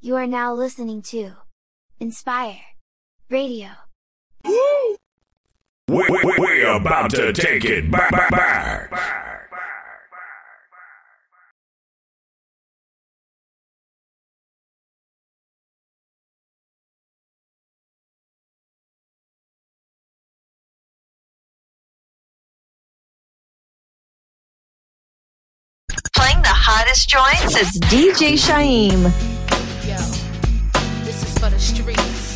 You are now listening to Inspire Radio. We, we, we're about to take it back. back, back. Playing the hottest joints, it's DJ Shaim. For the streets,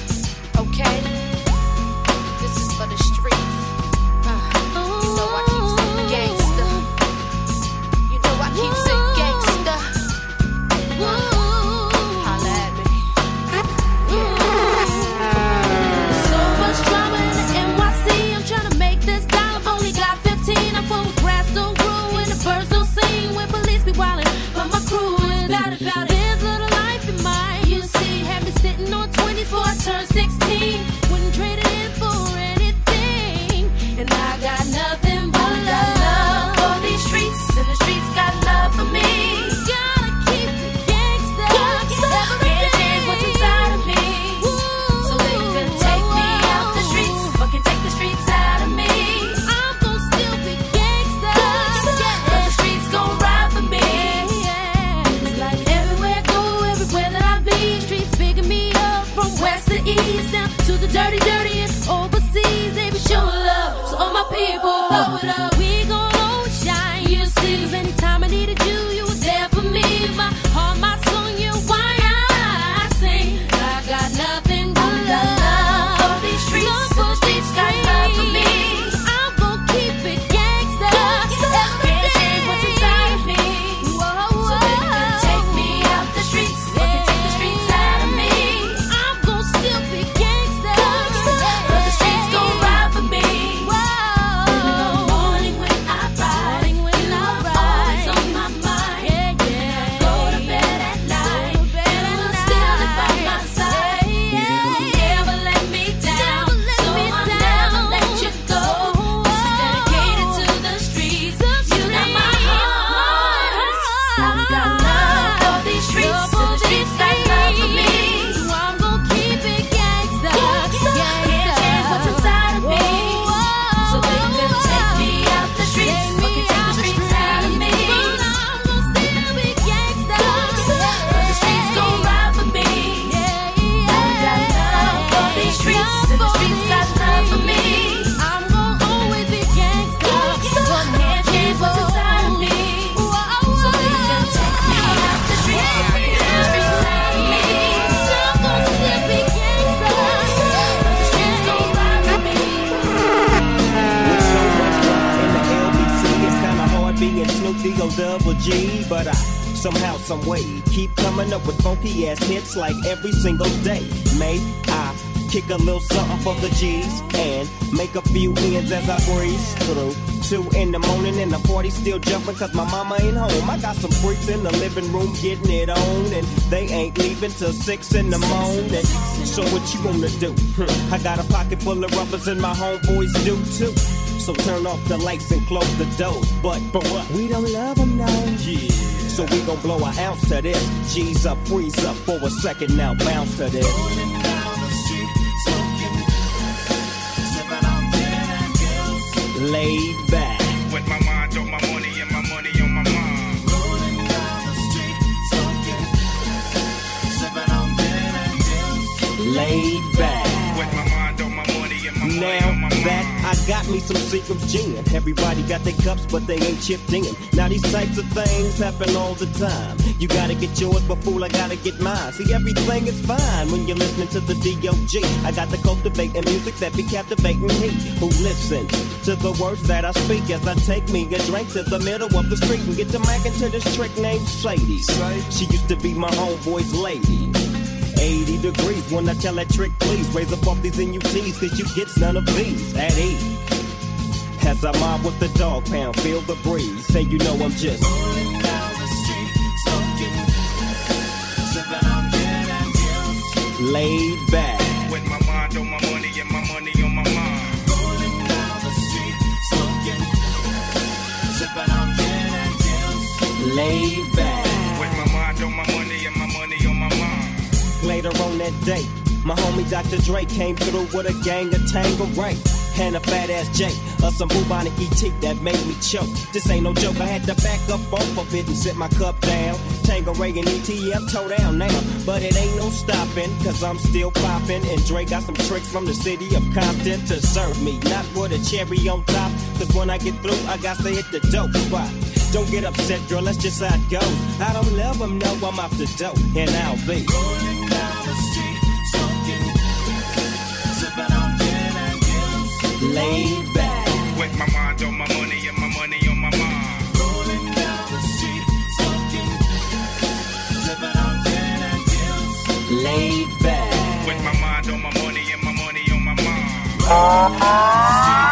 but I somehow, some way keep coming up with funky ass hits like every single day. May I kick a little something for the G's and make a few ends as I breeze through. Two in the morning and the party still jumping cause my mama ain't home. I got some freaks in the living room getting it on and they ain't leaving till six in the morning. So what you gonna do? I got a pocket full of rubbers and my homeboys do too. So turn off the lights and close the doors. But but what? We don't love them now. Yeah. So we gon' blow an ounce to this. G's up, freeze up for a second now, bounce to this. Laid back. With my mind on my money and my money on my mind. Rolling down the street, smoking, sipping on gin and laid back. With my mind on my money and my money on my mind. that mind. I got me some Seagram's gin. Everybody got their cups, but they ain't chipped in. Now these types of things happen all the time. You gotta get yours, but fool, I gotta get mine. See, everything is fine when you're listening to the D.O.G. I got the cultivating music that be captivating he who listens to the words that I speak as I take me a drink to the middle of the street and get to mackin' to this trick named Sadie. She used to be my homeboy's lady. 80 degrees when I tell that trick, please raise up off these NUTs, cause you get none of these at ease. As I mob with the dog pound, feel the breeze. Say you know I'm just rolling down the street, smoking, sipping on and laid back. With my mind on my money and my money on my mind. Laid back. With my mind on my money and my money Later on that day, my homie Dr. Dre came through with a gang of Tango Ray. And a fat ass J, or some bubonic ET that made me choke. This ain't no joke, I had to back up off of it and sit my cup down. Tango Ray and ETM toe down now. But it ain't no stopping, cause I'm still popping. And Dre got some tricks from the city of Compton to serve me. Not with a cherry on top, cause when I get through, I got to hit the dope spot. Don't get upset, girl, that's just how it goes. I don't let them know I'm off the dope, and I'll be. Laid back. With my mind on my money and my money on my mind. Rolling down the street, smoking, sipping on gin. Laid back. With my mind on my money and my money on my mind.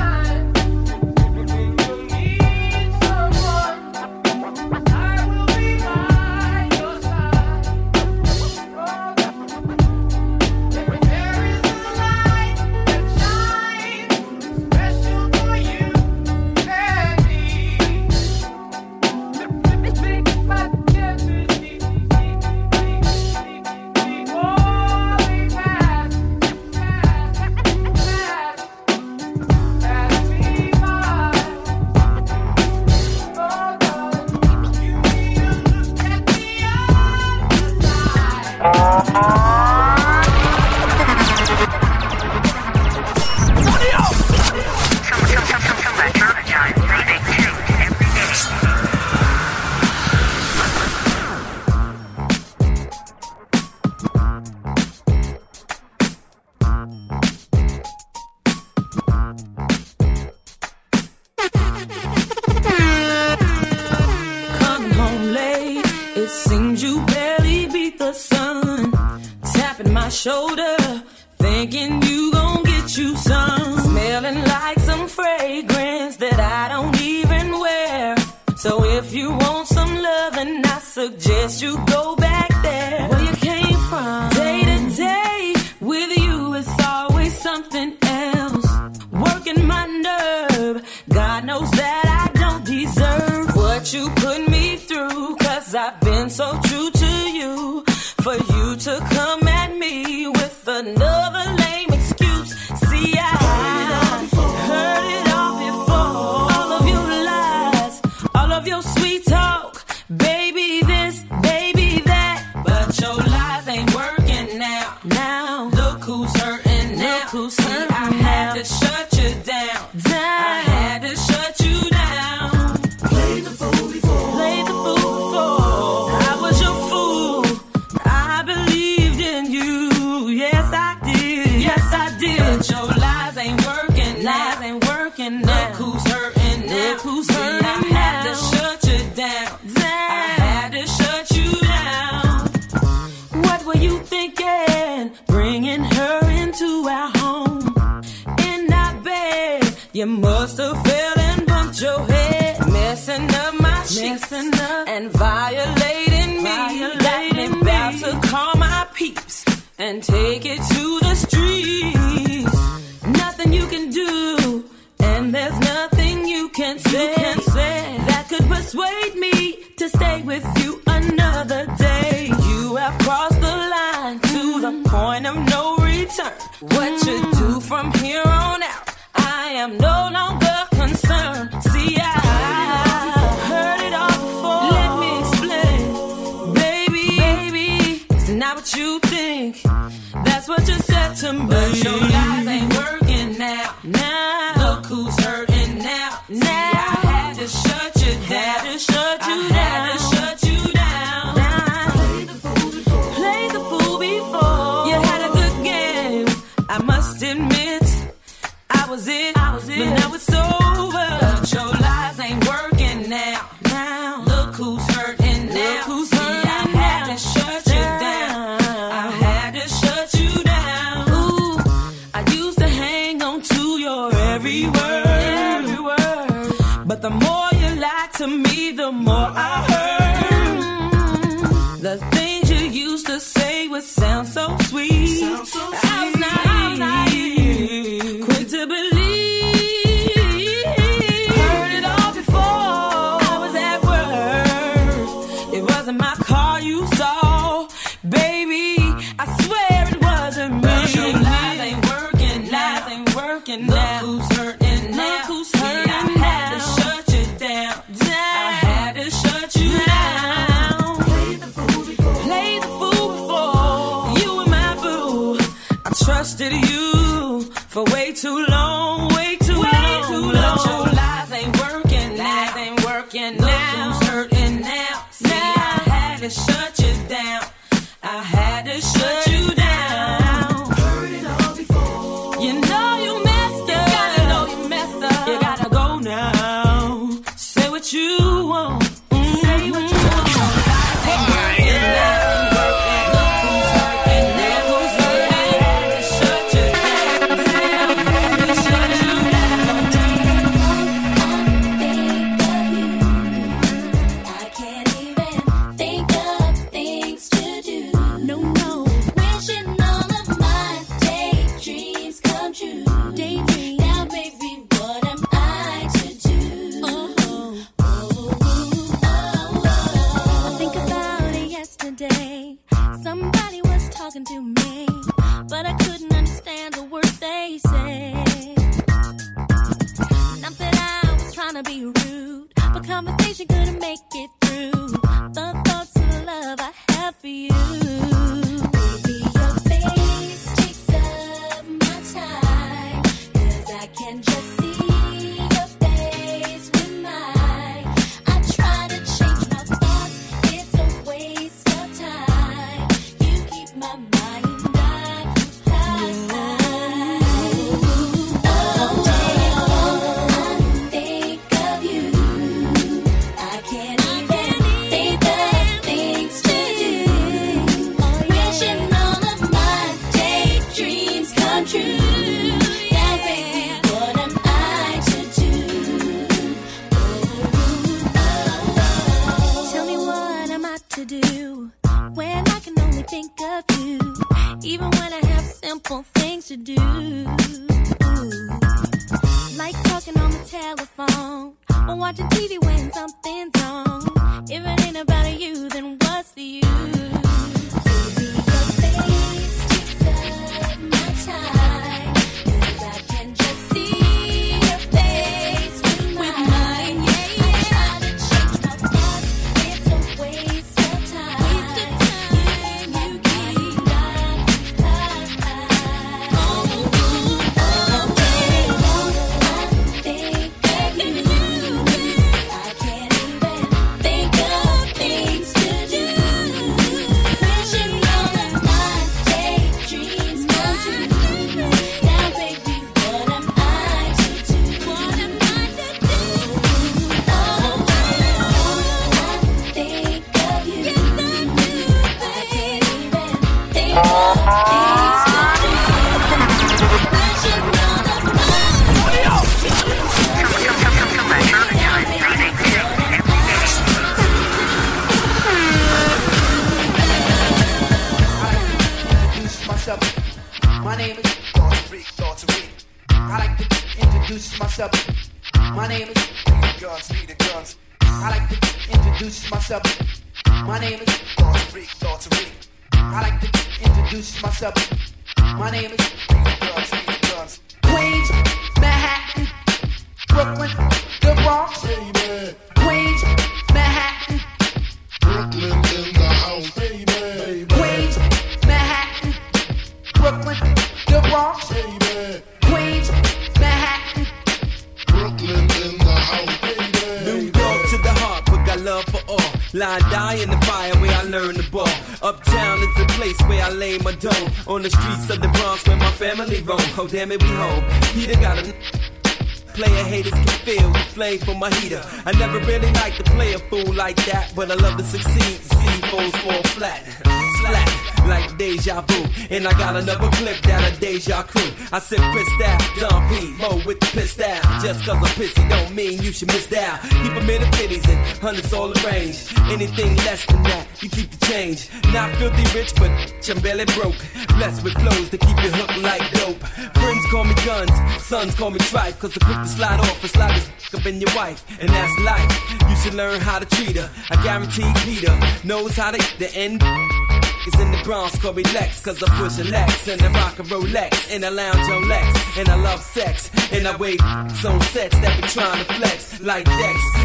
And take it to you said to like that, but I love to succeed. See foes fall flat, flat like deja vu. And I got another clip down a deja crew. I said pissed out, Don P, Mo with the pissed out. Just cause I'm pissy don't mean you should miss out. Keep them in the fifties and hundreds all arranged. Anything less than that, you keep the change. Not filthy rich, but I'm barely broke. Blessed with flows to keep you hooked like dope. Friends call me guns, sons call me trife. Cause I'm quick to slide off and slide up in your wife. And that's life. You should learn how to treat her. I guarantee Peter knows how to get the end. Is in the Bronx, call me Lex, cause I push a Lex and I rock a Rolex and I lounge on Lex and I love sex and I wait on sets that be trying to flex like Dex.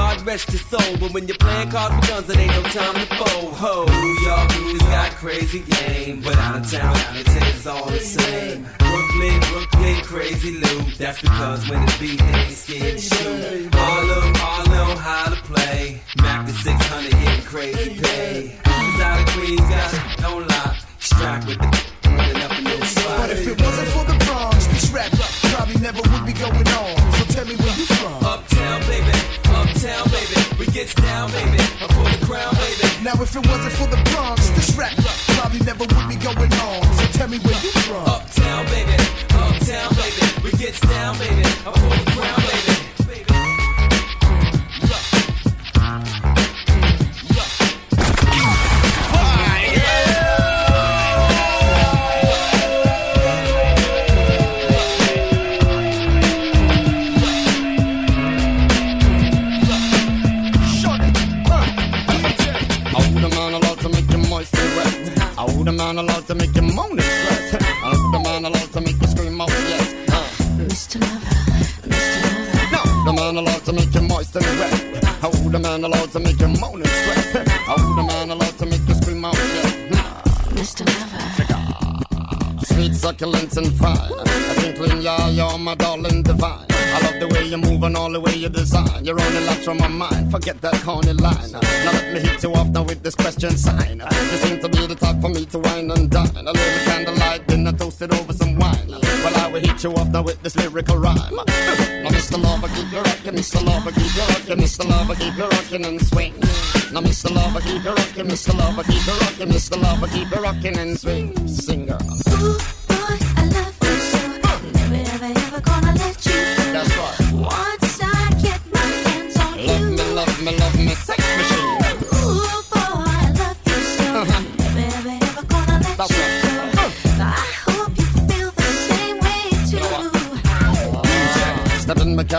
God rest your soul, but when you're playing cards with guns, it ain't no time to fold. Ho, New York Blues got crazy game, but out of town, town, it's all the same. Brooklyn, Brooklyn, crazy loot. That's because when it's beat, they ain't shoot. Harlem, all know how to play. Mac the 600, getting crazy pay. Cause out of Queens, got no lock. Strapped with the Down, baby. I'm the baby. Now if it wasn't for the Bronx, this rap probably never would be going on. So tell me where you from. Uptown, baby, uptown, baby. We gets down, baby. My darling divine. I love the way you move and all the way you design. You're only lots from my mind. Forget that corny line. Now let me hit you off now with this question sign. You seem to be the type for me to wine and dine. A little candlelight, dinner toasted over some wine. Well, I will hit you off now with this lyrical rhyme. Now, Mr. Lover, keep you rockin', Mr. Lover, keep you rockin', Mr. Lover, keep you rockin' and swing. Now, Mr. Lover, keep you rockin', Mr. Lover, keep you rockin', Mr. Lover, keep you rockin' and swing. Sing,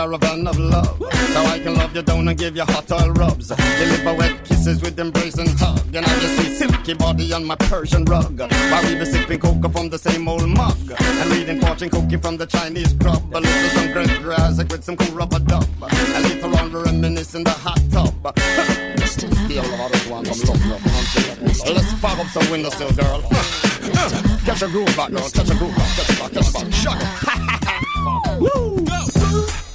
caravan of love. So I can love you down and give you hot oil rubs. Deliver wet kisses with embrace and hug. And I just see silky body on my Persian rug. While we be sipping cocoa from the same old mug. And reading fortune cookie from the Chinese grub. A little some great grass with some cool rubber dub. And later on we reminisce in the hot tub. Feel the hottest one from love, love, love. Let's fog up some windowsill, girl. Catch a groove back, girl. Catch a groove back. Catch a back. Catch a back. Shut up. Woo! Never,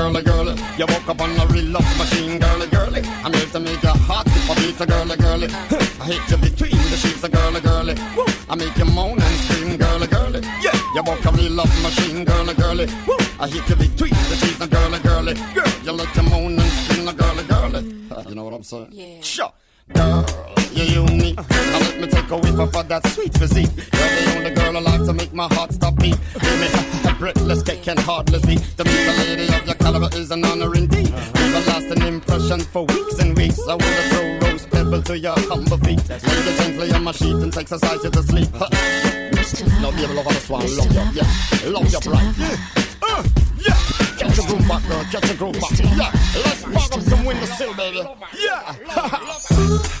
girly, girly. You woke up on a real love machine, girly, girly. I'm here to make your heart skip a beat, a girly, girly. I hit you between the sheets, a girly, girly. I make you moan and scream, girly, girly. Yeah, you woke up real love machine, girly, girly. I hit you between the sheets, a girly, girly. Girl, you let to moan and scream, a girly, girly. you know what I'm saying? Yeah. Sure. Girl, you're unique. Now let me take a whiff of that sweet physique. You're the only girl alive to make my heart stop beat. Give me breathless, and heartless beat. To meet the lady depression for weeks and weeks. I wanna throw rose pebble to your humble feet. Lay you gently on my sheet and exercise you to sleep. Huh. Love you, love on the swan, love you, yeah, love you bright. Yeah. Uh, yeah. Catch a groove back, girl, catch a groove back. Yeah, let's bog up some window sill, baby. Yeah.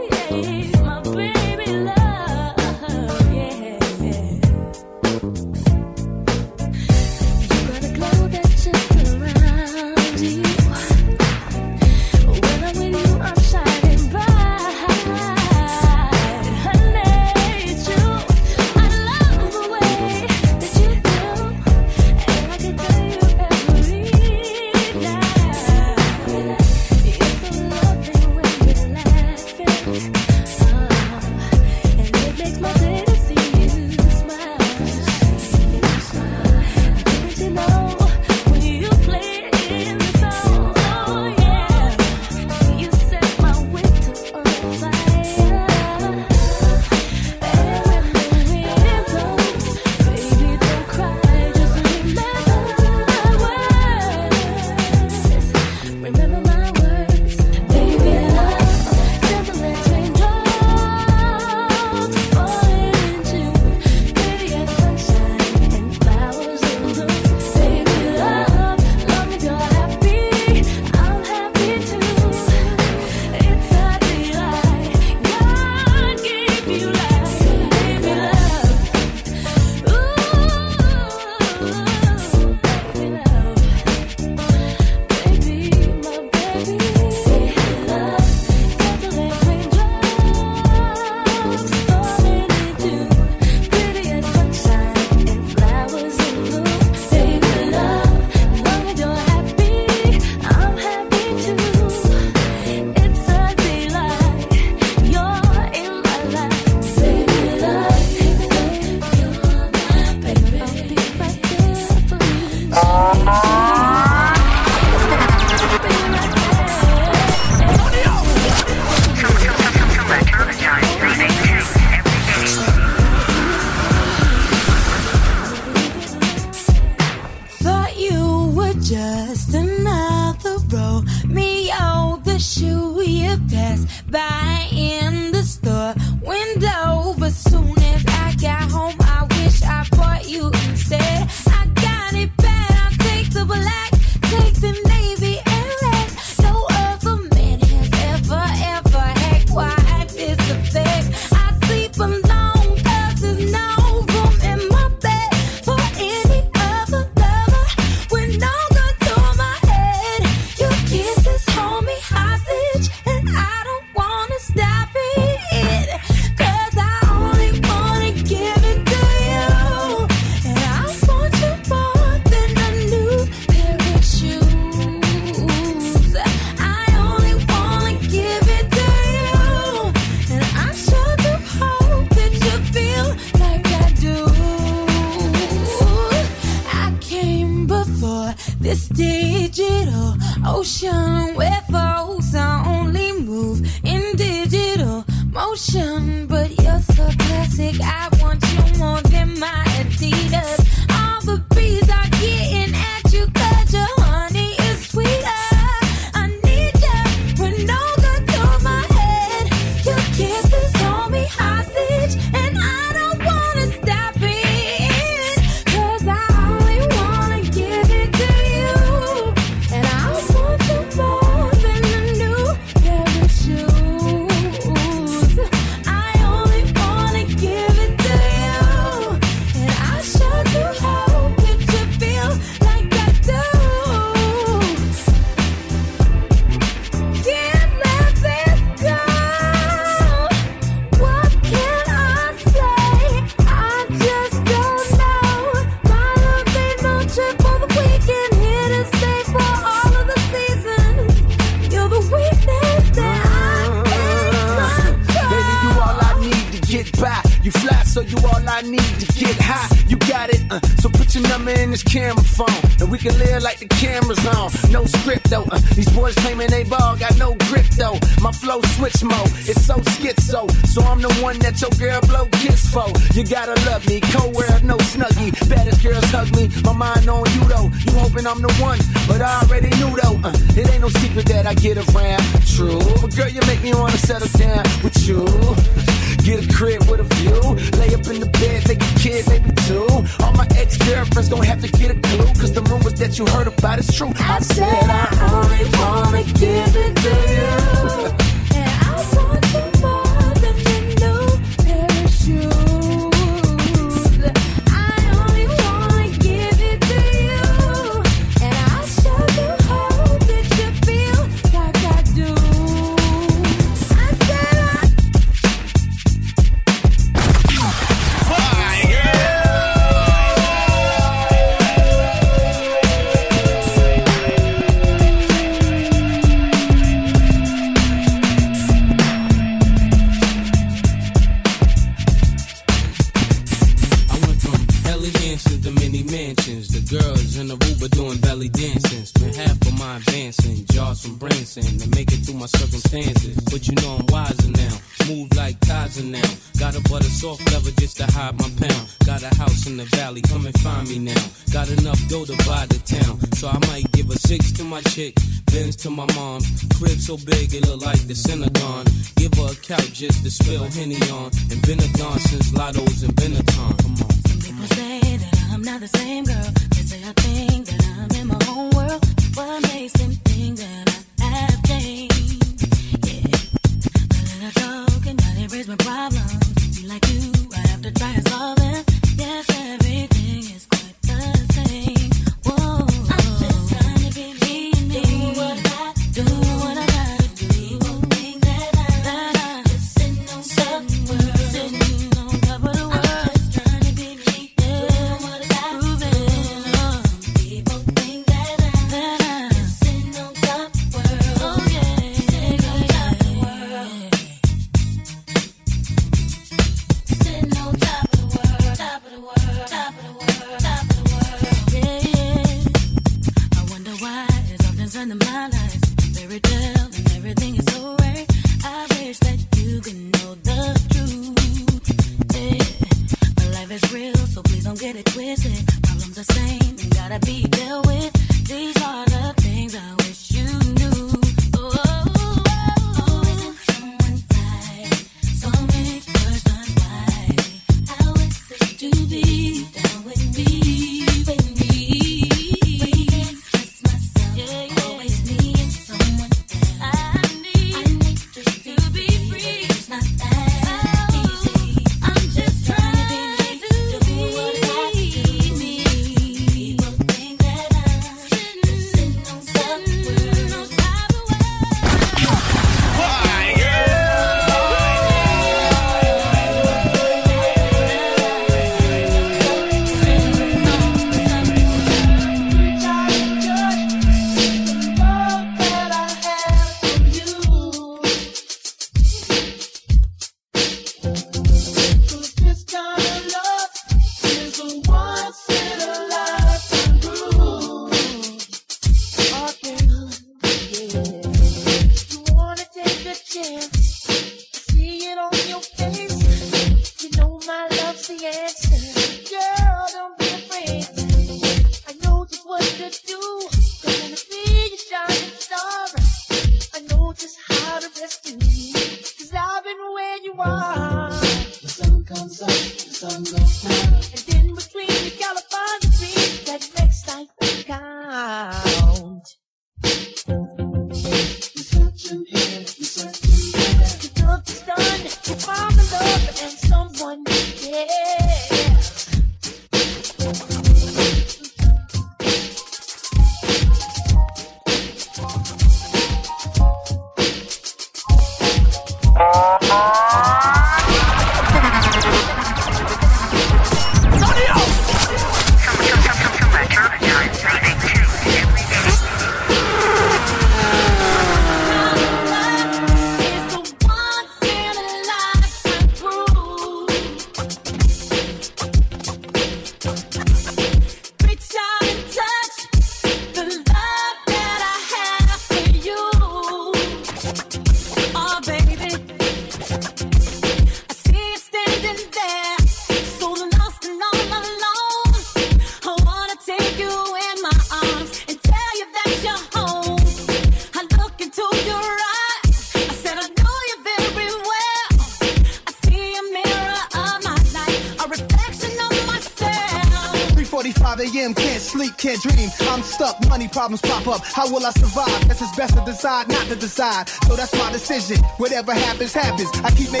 Pop up. How will I survive? Guess it's best to decide not to decide. So that's my decision. Whatever happens, happens. I keep making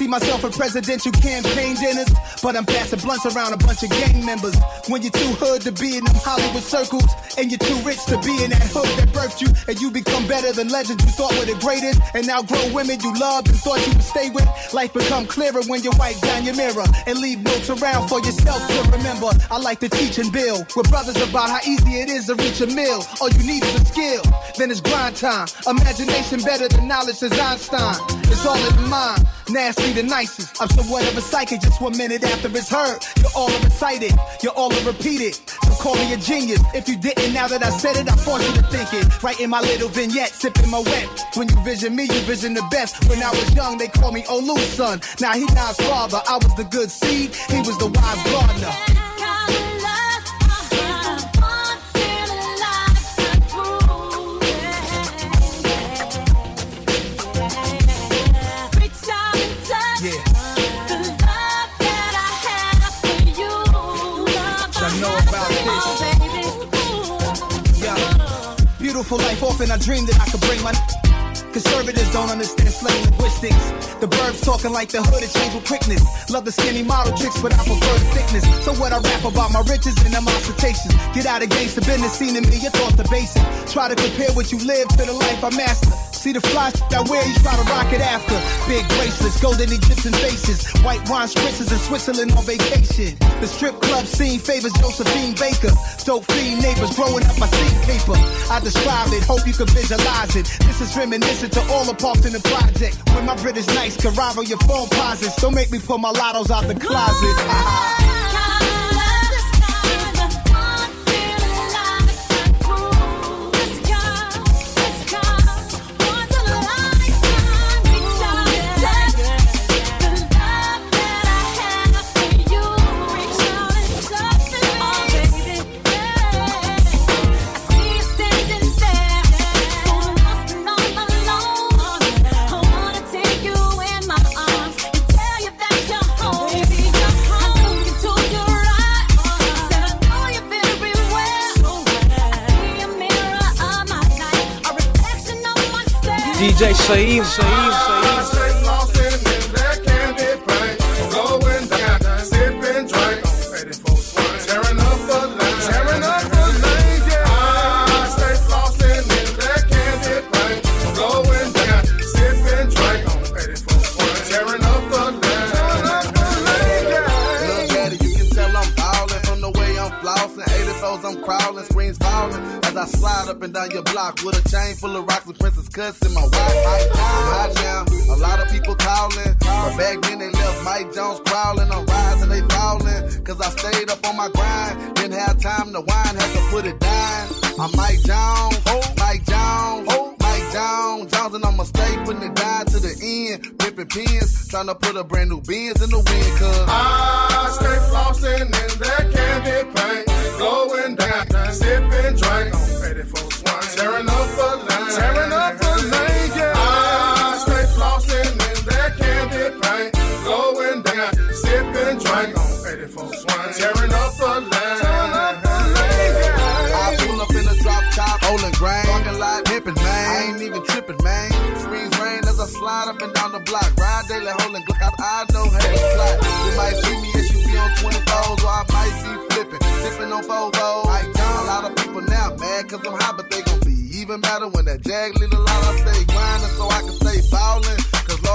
see myself in presidential campaign dinners, but I'm passing blunts around a bunch of gang members. When you're too hood to be in them Hollywood circles, and you're too rich to be in that hood that birthed you, and you become better than legends you thought were the greatest, and now grow women you loved and thought you would stay with. Life become clearer when you wipe down your mirror and leave notes around for yourself to remember. I like to teach and build with brothers about how easy it is to reach a mill. All you need is a skill, then it's grind time. Imagination better than knowledge says Einstein. It's all in the mind, nasty the nicest. I'm somewhat of a psychic just one minute after it's heard. You're all recited, you're all repeated. So call me a genius. If you didn't, now that I said it, I force you to think it. Right in my little vignette, sipping my wet. When you vision me, you vision the best. When I was young, they called me Olu's son. Now he not father. I was the good seed, he was the wise gardener. Beautiful life, often I dream that I could bring my. Conservatives don't understand slang linguistics. The burbs talking like the hood, it changed with quickness. Love the skinny model tricks, but I prefer the thickness. So what I rap about my riches and them occupations. Get out against the business scene in me, your thoughts are basic. Try to compare what you live to the life I master. See the fly I wear, you try to rock it after. Big bracelets, golden Egyptian faces, white wine spritzes in Switzerland on vacation. The strip club scene favors Josephine Baker. Dope fiend neighbors growing up my seed paper. I describe it, hope you can visualize it. This is reminiscent to all the parts in the project. When my British nights can rival your phone posits. Don't make me pull my lottos out the closet. DJ Saeed, Saeed, I slide up and down your block with a chain full of rocks and princess cuts in my watch. Now, right now, a lot of people calling. But back then they left Mike Jones crawling. I'm rising, they falling. Cause I stayed up on my grind. Didn't have time to whine, had to put it down. I'm Mike Jones, Mike Jones, Mike Jones. Jones and I'ma stay putting it down to the end. Pimping pins, trying to put a brand new Benz in the wind. Cause I stay flossing in that candy paint, flowing down, sipping drink up and down the block. Ride daily, holding Glock. I, I know how to fly. You might see me be on 24s, or I might be flipping, sipping on Fofos. Like John, a lot of people now mad cause I'm hot, but they gon' be even better when that jag little lot. I stay grinding so I can stay ballin'.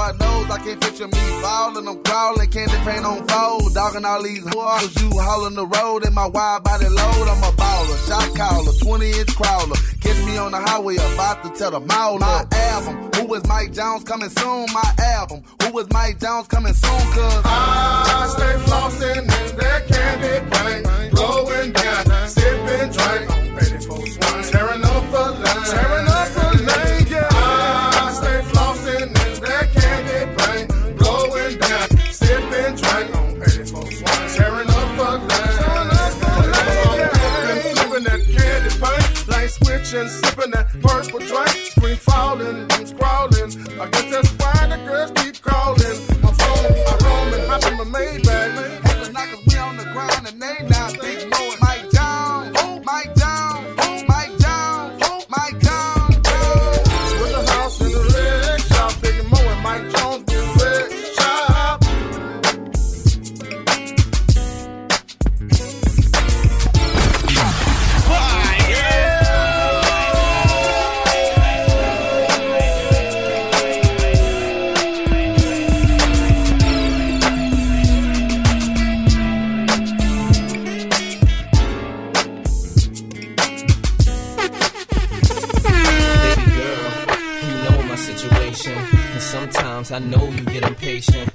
Lord knows I can't picture me falling. I'm crawling, candy paint on fold. Dogging all these whores. You haulin' the road in my wide body load. I'm a baller, shot caller, 20 inch crawler. Catch me on the highway about to tell the mall My album, who is Mike Jones coming soon? My album, who is Mike Jones coming soon? Cause I stay flossing in that candy paint, blowing down, sipping drink on 84 Swan, tearing off a line, switching, sipping that purple drink, screen falling, I'm scrawling. I guess that's I know you get impatient,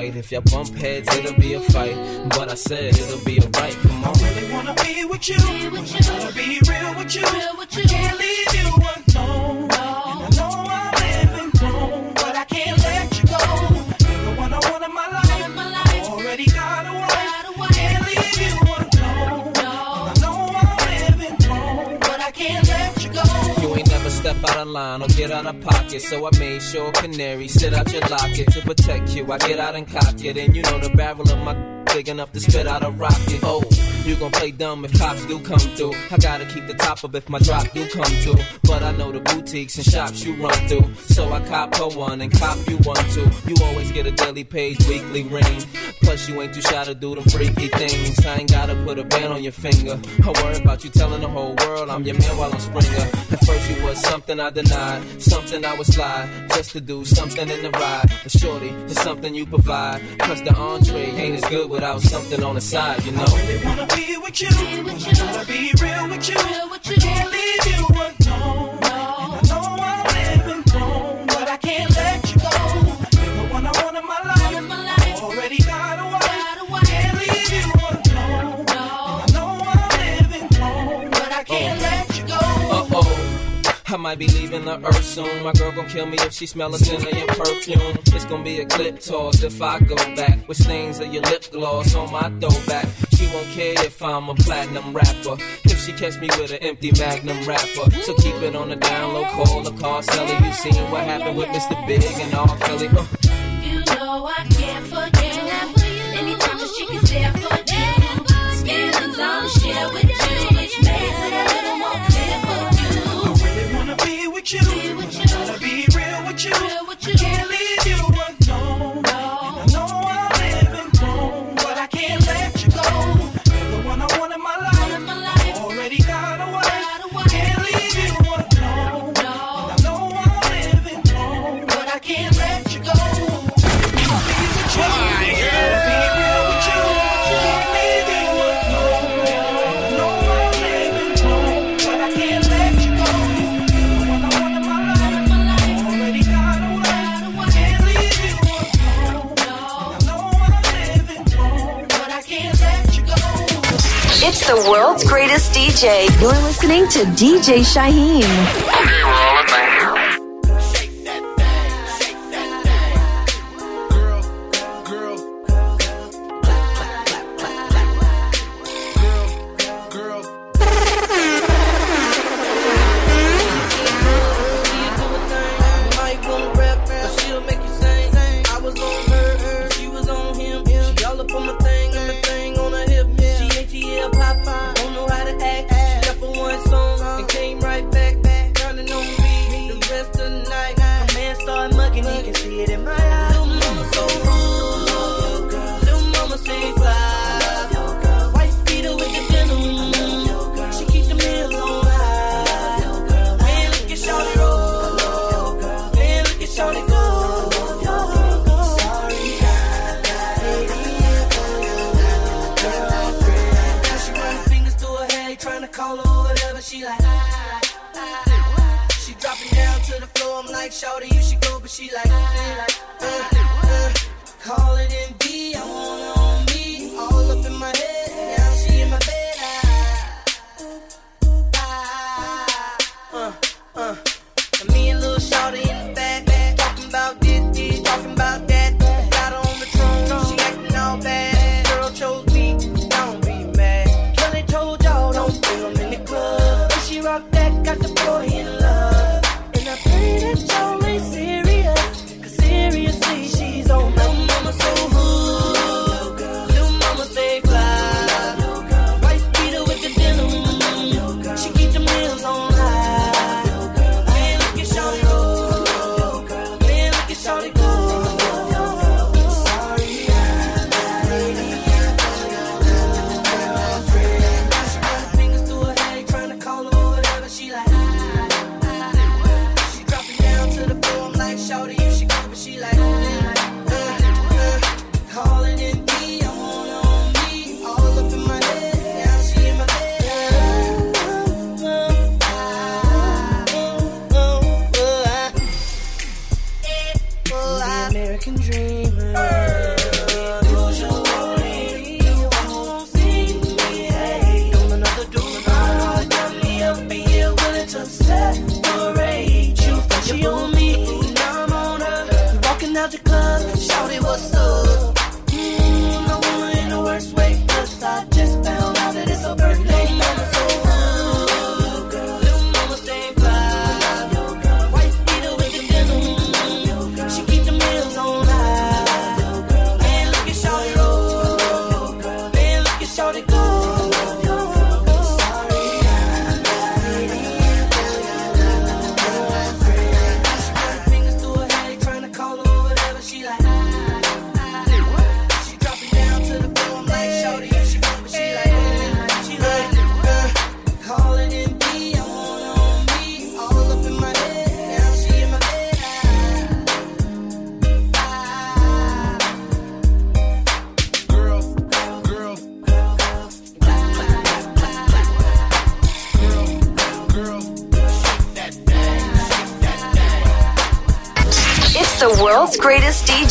if y'all bump heads. It'll be a fight, but I said it'll be alright. Come on. I really wanna be with you. Wanna be real with you. I can't leave you alone. And step out of line or get out of pocket. So I made sure canary sit out your locket to protect you. I get out and cock it, and you know the barrel of my big enough to spit out a rocket. Oh, you gon' play dumb if cops do come through. I gotta keep the top up if my drop do come through. But I know the boutiques and shops you run through. So I cop her one and cop you one too. You always get a daily page, weekly ring. Plus you ain't too shy to do them freaky things. I ain't gotta put a band on your finger. I worry about you telling the whole world I'm your man while I'm Springer. At first you was something I denied, something I would slide just to do something in the ride. But shorty, it's something you provide. Cause the entree ain't as good without something on the side, you know. Wanna be with you. Wanna be real with you. I can't leave you alone. And I know I'm living wrong, but I can't let you go. You're the one I want in my life. Already got a wife. Can't leave you alone. And I know I'm living wrong, but I can't let you go. Uh oh. I might be leaving the earth soon. My girl gon' kill me if she smell a Zillion perfume. It's gon' be a clip toss if I go back with stains of your lip gloss on my throwback. She won't care if I'm a platinum rapper. If she catch me with an empty magnum rapper. So keep it on the down low, call the car seller. You seen what happened with Mr. Big and R. Kelly. Uh. You know I can't world's greatest DJ. You're listening to DJ Shyeim.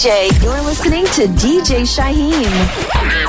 DJ. You're listening to DJ Shyeim.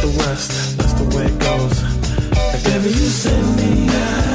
the west, that's the way it goes. And baby, you send me out.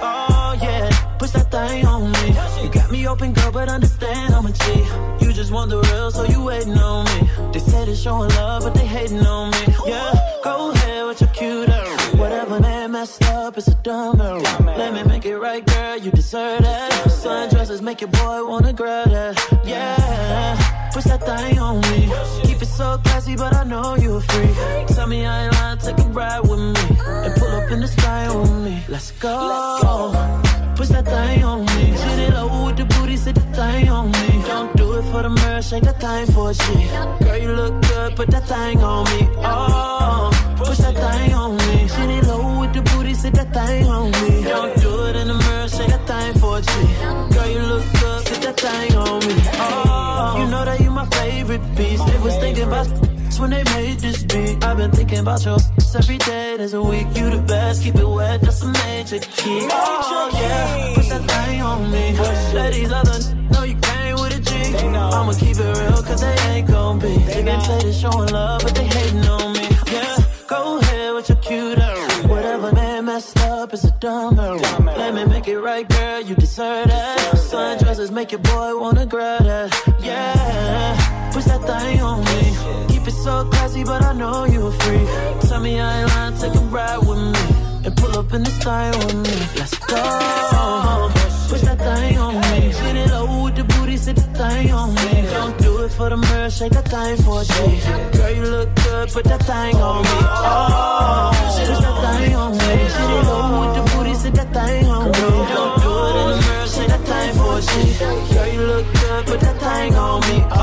oh yeah. Push that thing on me. You got me open, girl, but understand I'm a cheat. You just want the real, so you waiting on me. They say they showing love, but they hating on me. Yeah, go ahead with your cute. Whatever man messed up it's a dumb error. Let me make it right, girl, you deserve that. Sundresses make your boy wanna grab that. Yeah push that thing on me. Keep it so classy, but I know you're free. Tell me I ain't lying, take a ride with me. And pull up in the sky on me. Let's go. Push that thing on me. Shit it low with the booty, sit the thing on me. Don't do it for the mirror, shake that thing for a G. Girl, you look good, put that thing on me. Oh, push that thing on me. Shit it low with the booty, sit that thing on me. Don't do it in the mirror, shake that thing for G. Girl, you look good, sit that thing on me. Oh, you know that you my favorite piece. They was thinking about when they made this beat. I've been thinking about your every day. There's a week, you the best. Keep it wet, that's a major key. Oh, yeah, push that thing on me. Let these other know you came with a G. I'ma keep it real, cause they ain't gon' be. They can say they showing love, but they hating on me. Yeah, go ahead with your cute ass. Whatever messed up a dumb. Let me make it right, girl, you deserve that. Sundresses make your boy wanna grab that. Yeah, push that thing on me. Keep it so classy, but I know you're free. Tell me I ain't lying, take a ride with me. And pull up in the style with me. Let's go. Push that thing on me. Shit it low with the booty, sit the thing on me. Don't it for the mirror, shake that thing for a G. Girl, you look good, put that thing on me. Oh, push that thing on me. It low with the booty, sit that thing on me. Don't do it in the mirror, shake that thing for a G. Girl, you look good, put that thing on me. Oh.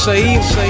DJ Saeed, Saeed, It's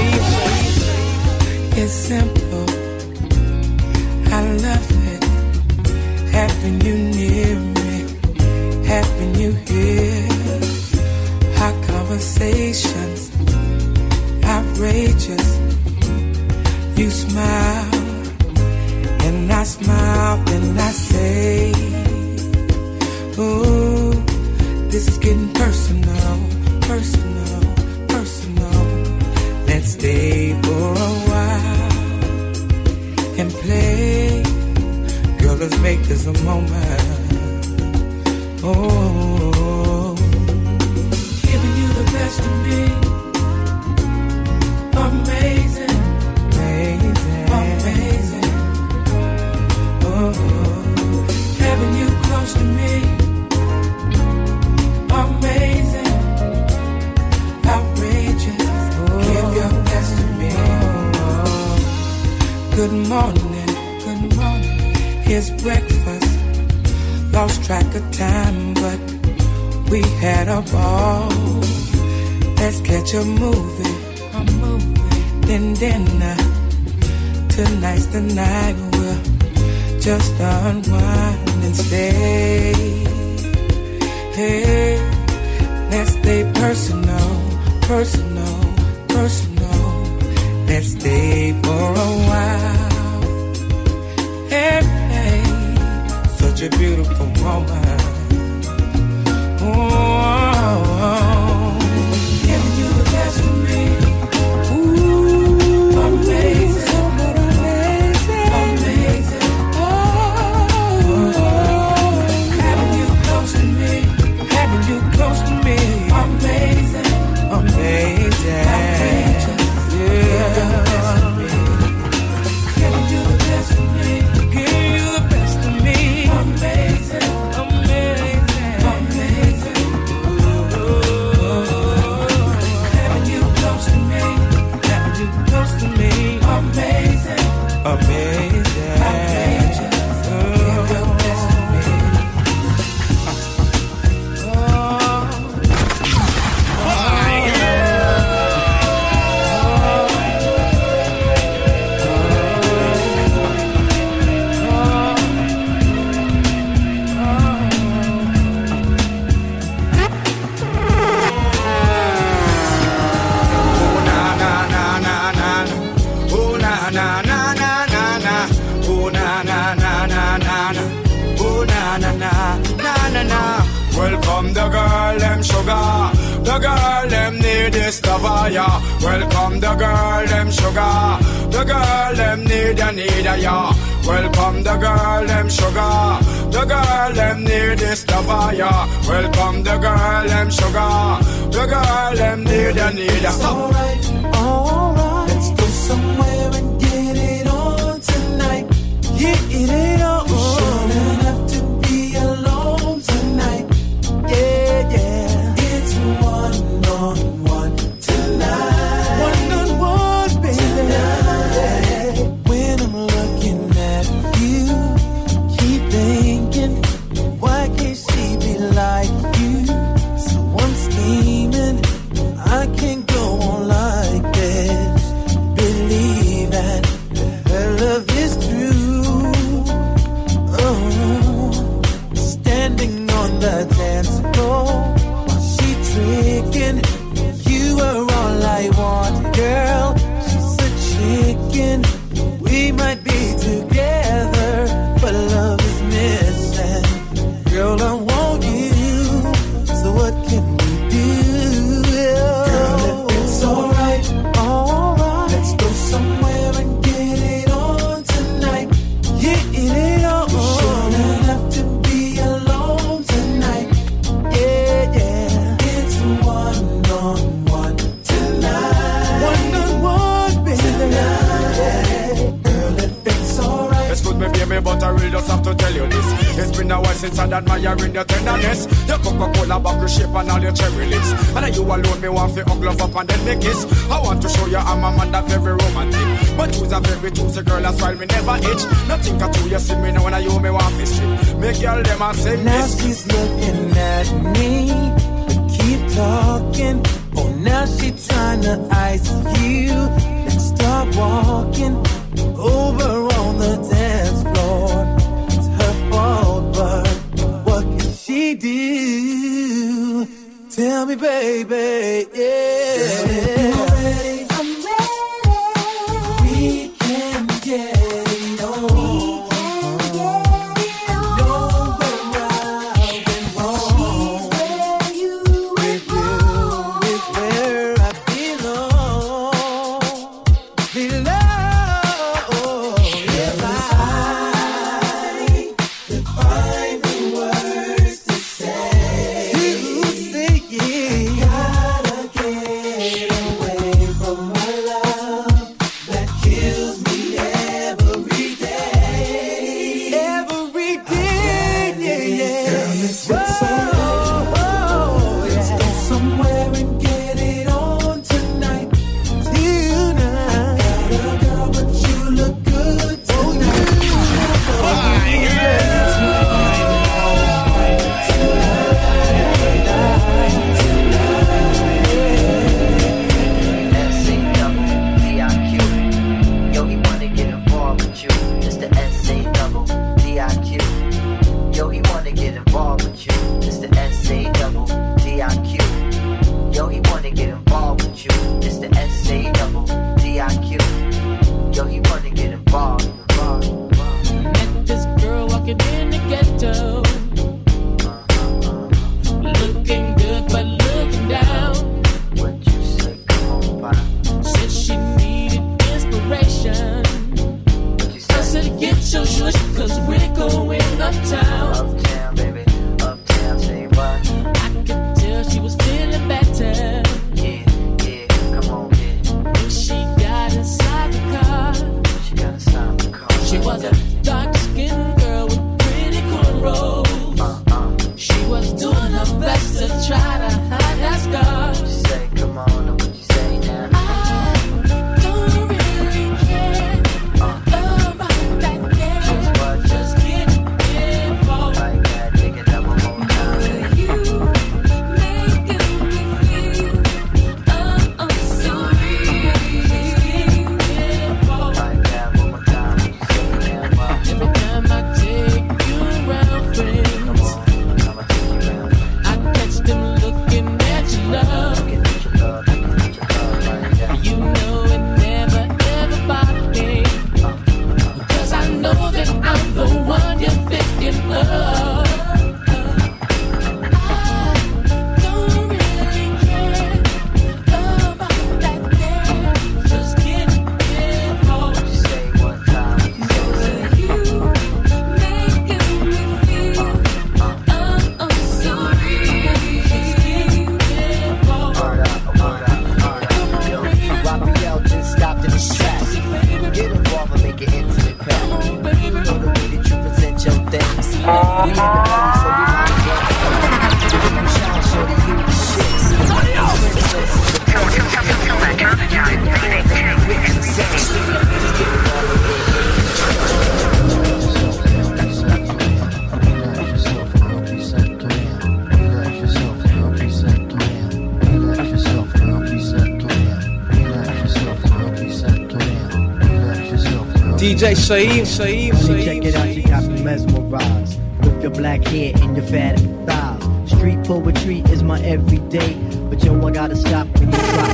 DJ Saeed. Saeed. Saeed. Check it out, you got me mesmerized with your black hair and your fat thighs. Street poetry is my everyday, but yo, I gotta stop when you drop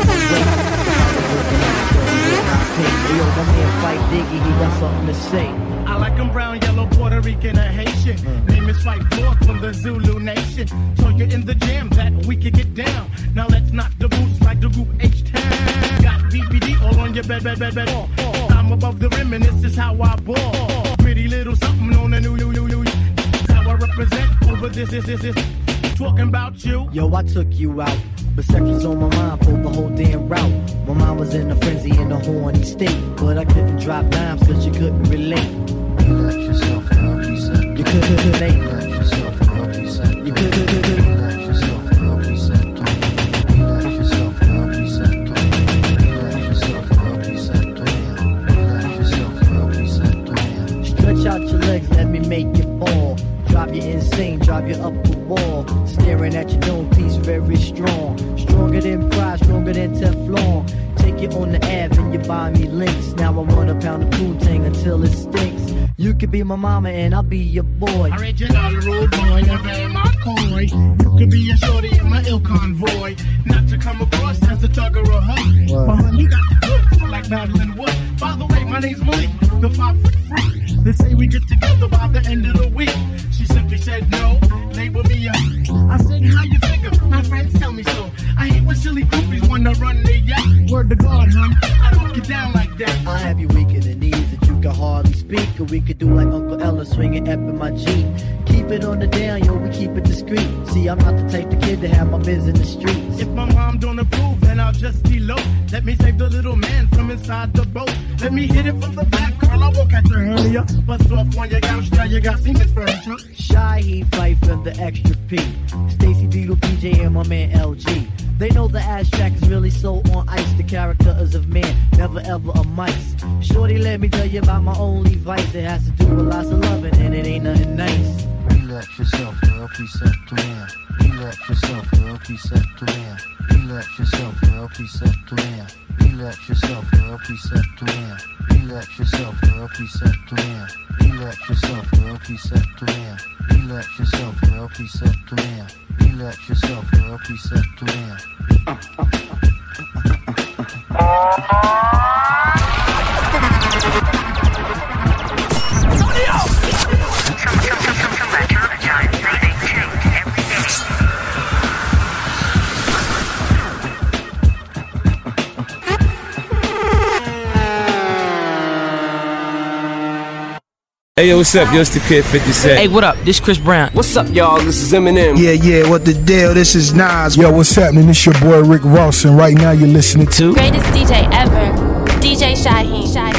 Yo, my man Fight Diggy, he got something to say. I like him brown, yellow, Puerto Rican, and Haitian. Name is White North from the Zulu Nation. So you're in the jam that we can get down. Now let's knock the boots like the group H-Town. Got BBD all on your bed, bed, bed, bed, all. I'm above the rim, and this is how I ball. Pretty little something on the new, new, new. you. How I represent over this, this, this, this. Talking about you. Yo, I took you out. But sex was on my mind for the whole damn route. My mind was in a frenzy in a horny state. But I couldn't drop dimes cause you couldn't relate. You let yourself out, you said. You couldn't relate. I'll be your boy. Original. up? Yo, it's the Kid 57. Hey, what up? This Chris Brown. What's up, y'all? This is Eminem. Yeah, yeah, what the deal? This is Nas. Yo, what's happening? This your boy Rick Ross, and right now you're listening to... Greatest DJ ever, DJ Shaheen. Shaheen.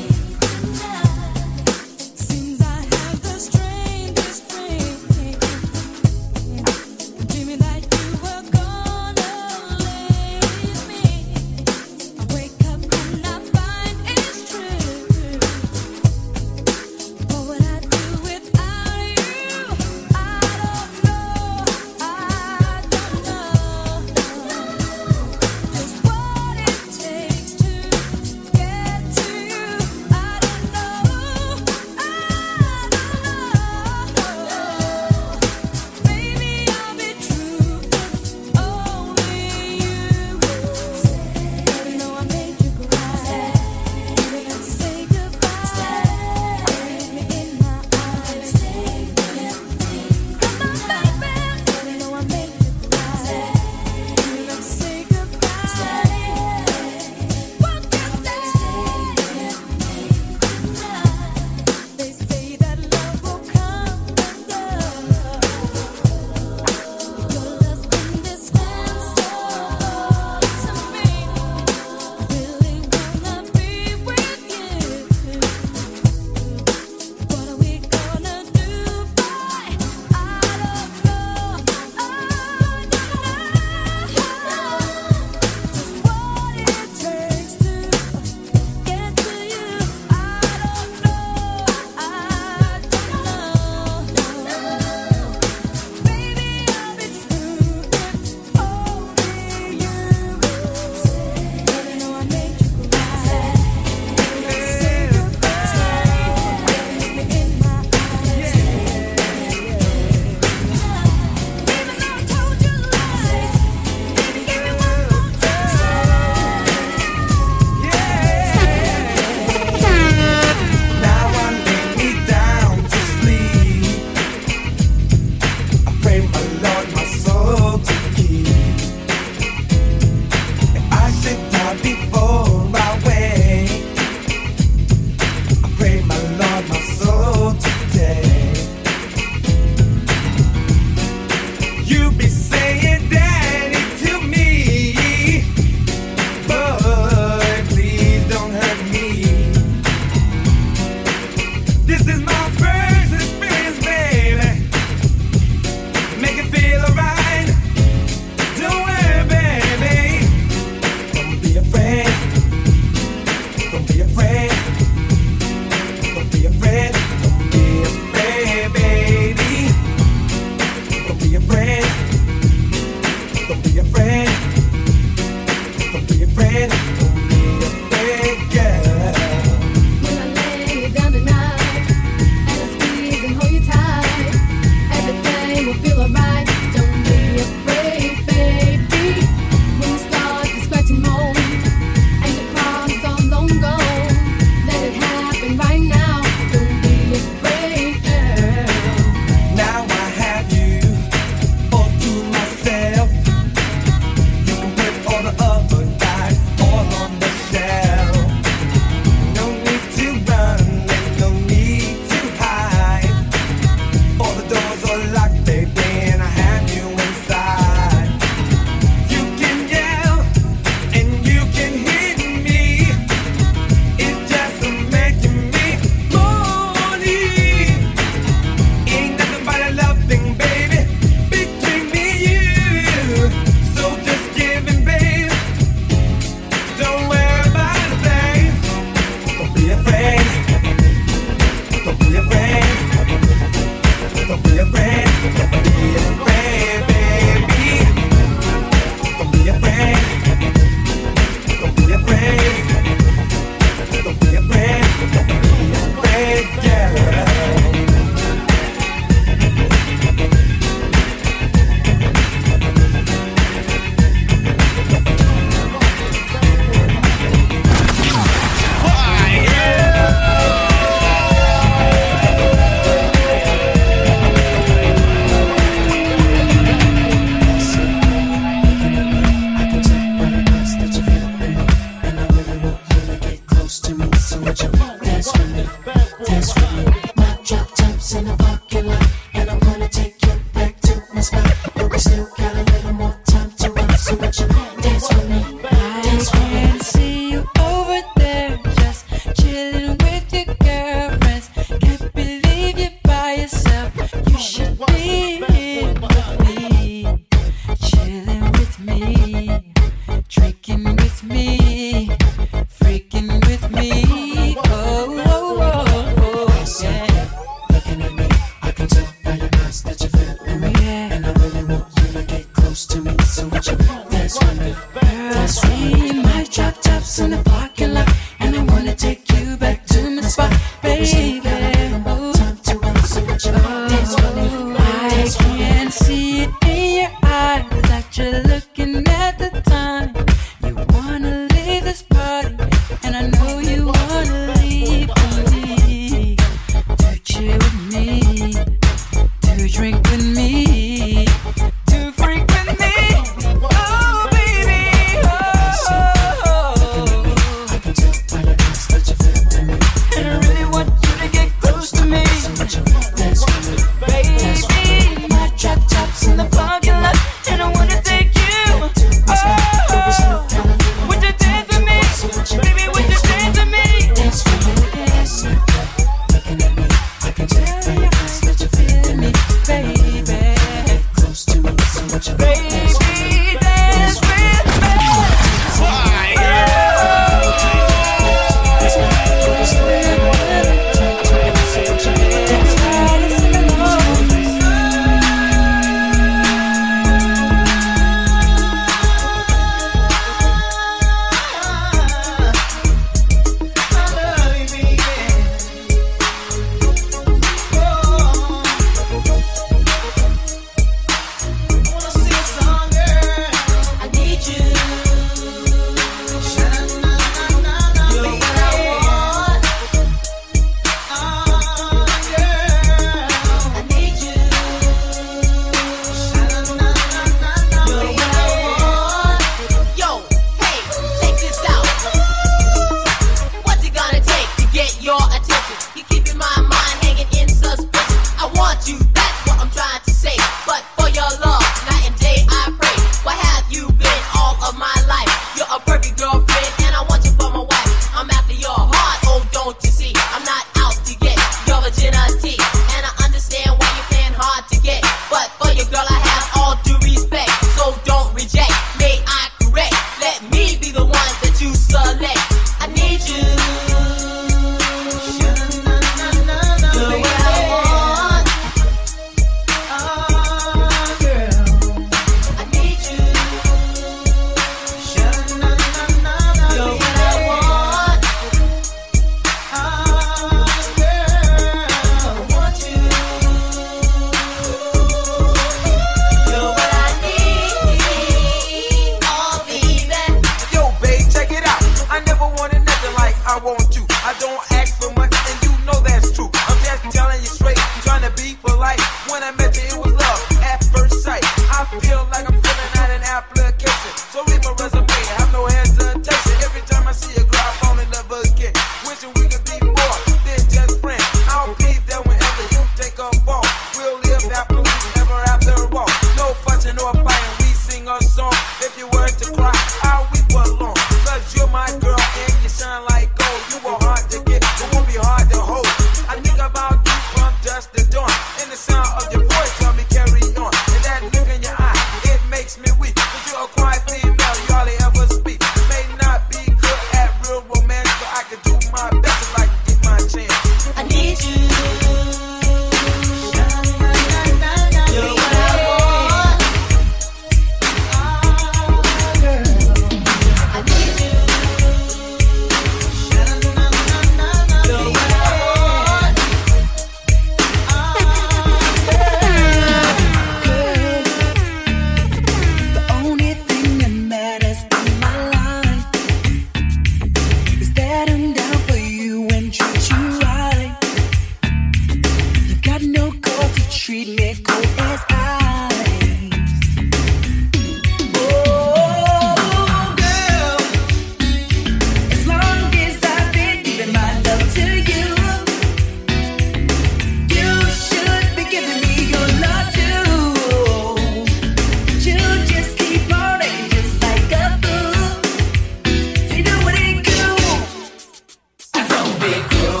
big girl.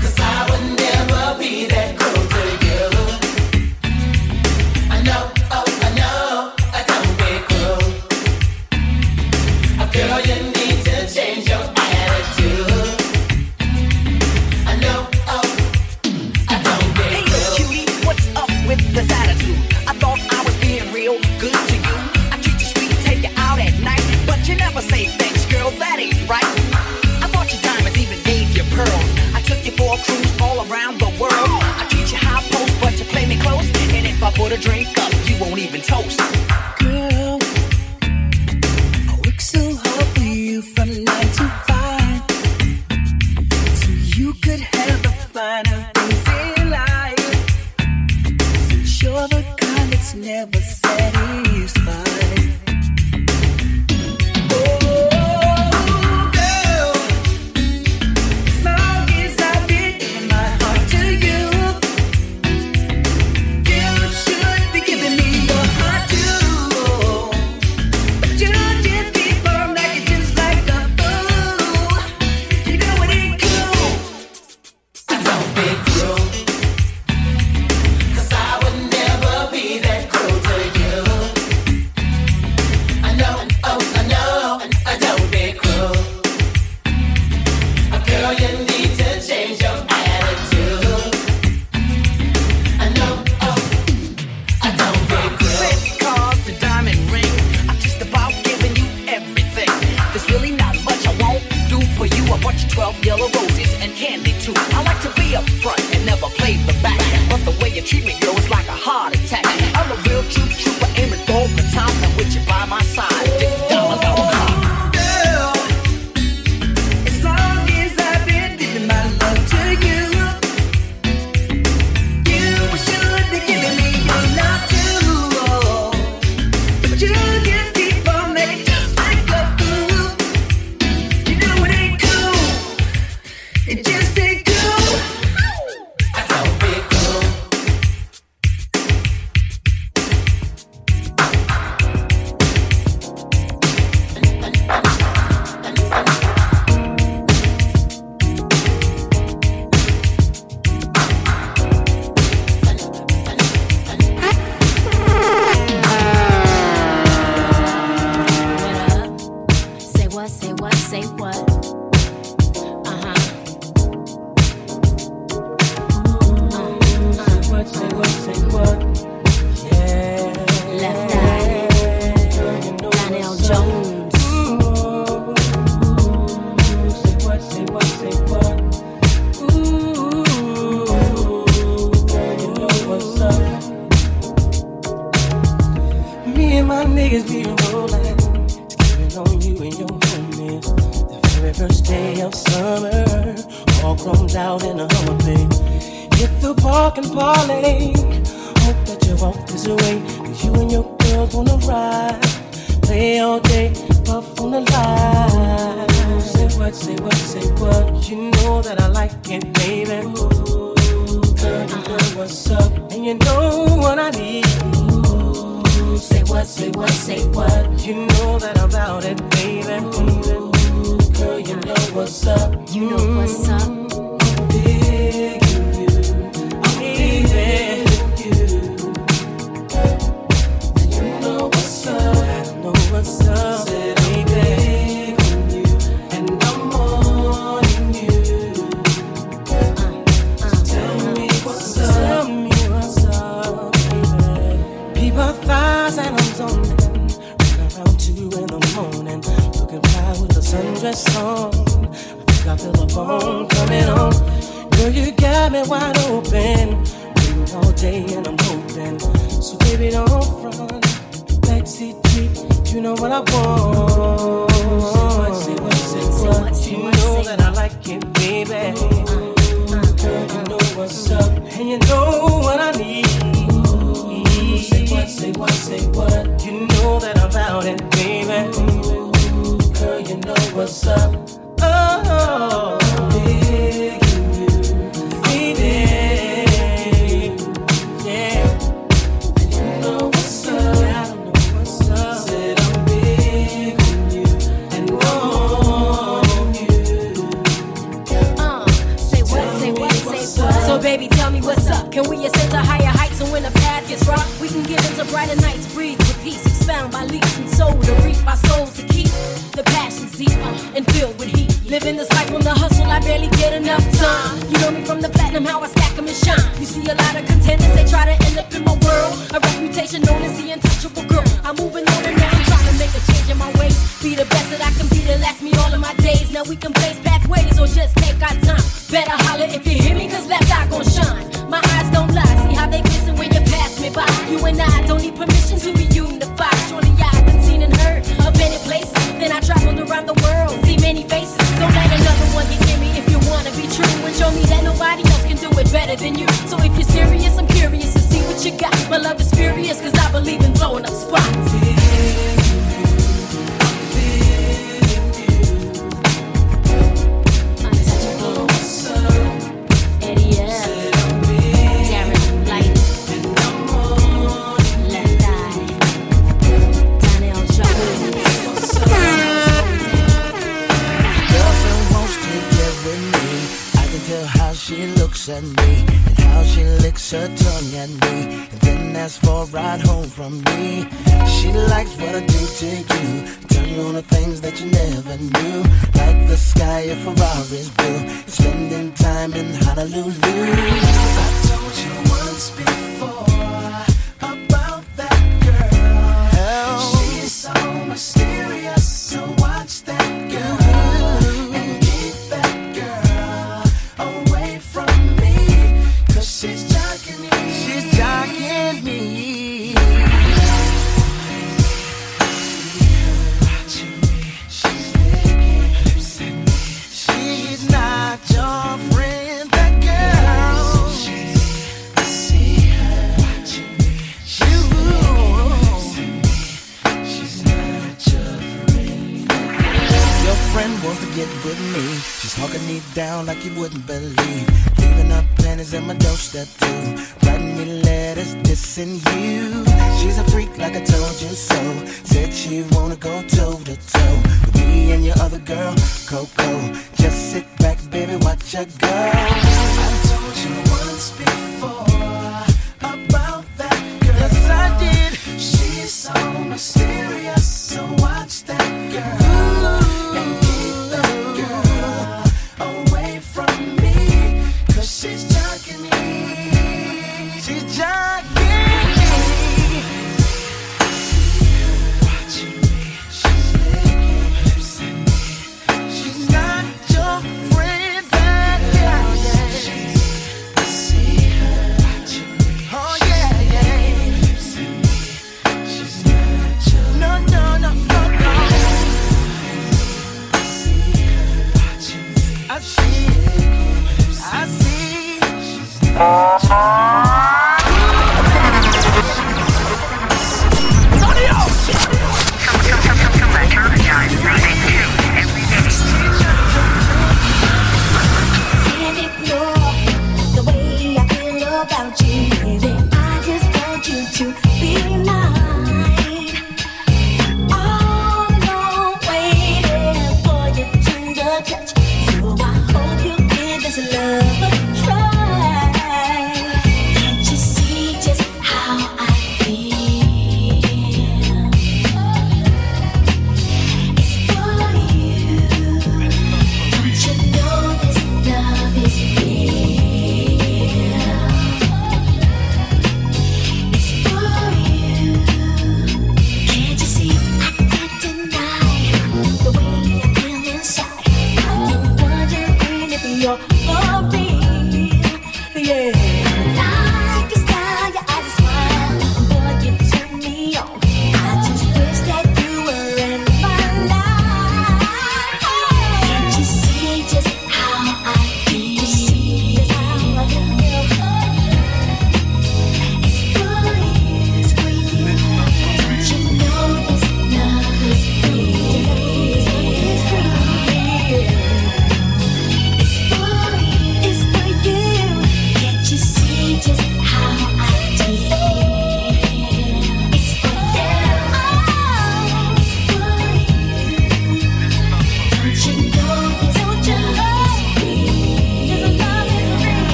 Cause I would never be that cruel. Drink up, you won't even toast. Friday nights breathe with peace, expound by leaps and soul to reap my souls to keep. The passion's deep and filled with heat. Living this life on the hustle, I barely get enough time. You know me from the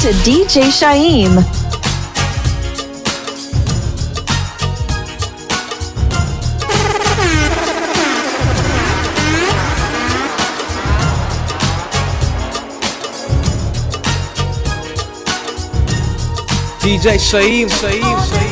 to DJ Shyeim. DJ Shyeim, Shyeim, Shyeim.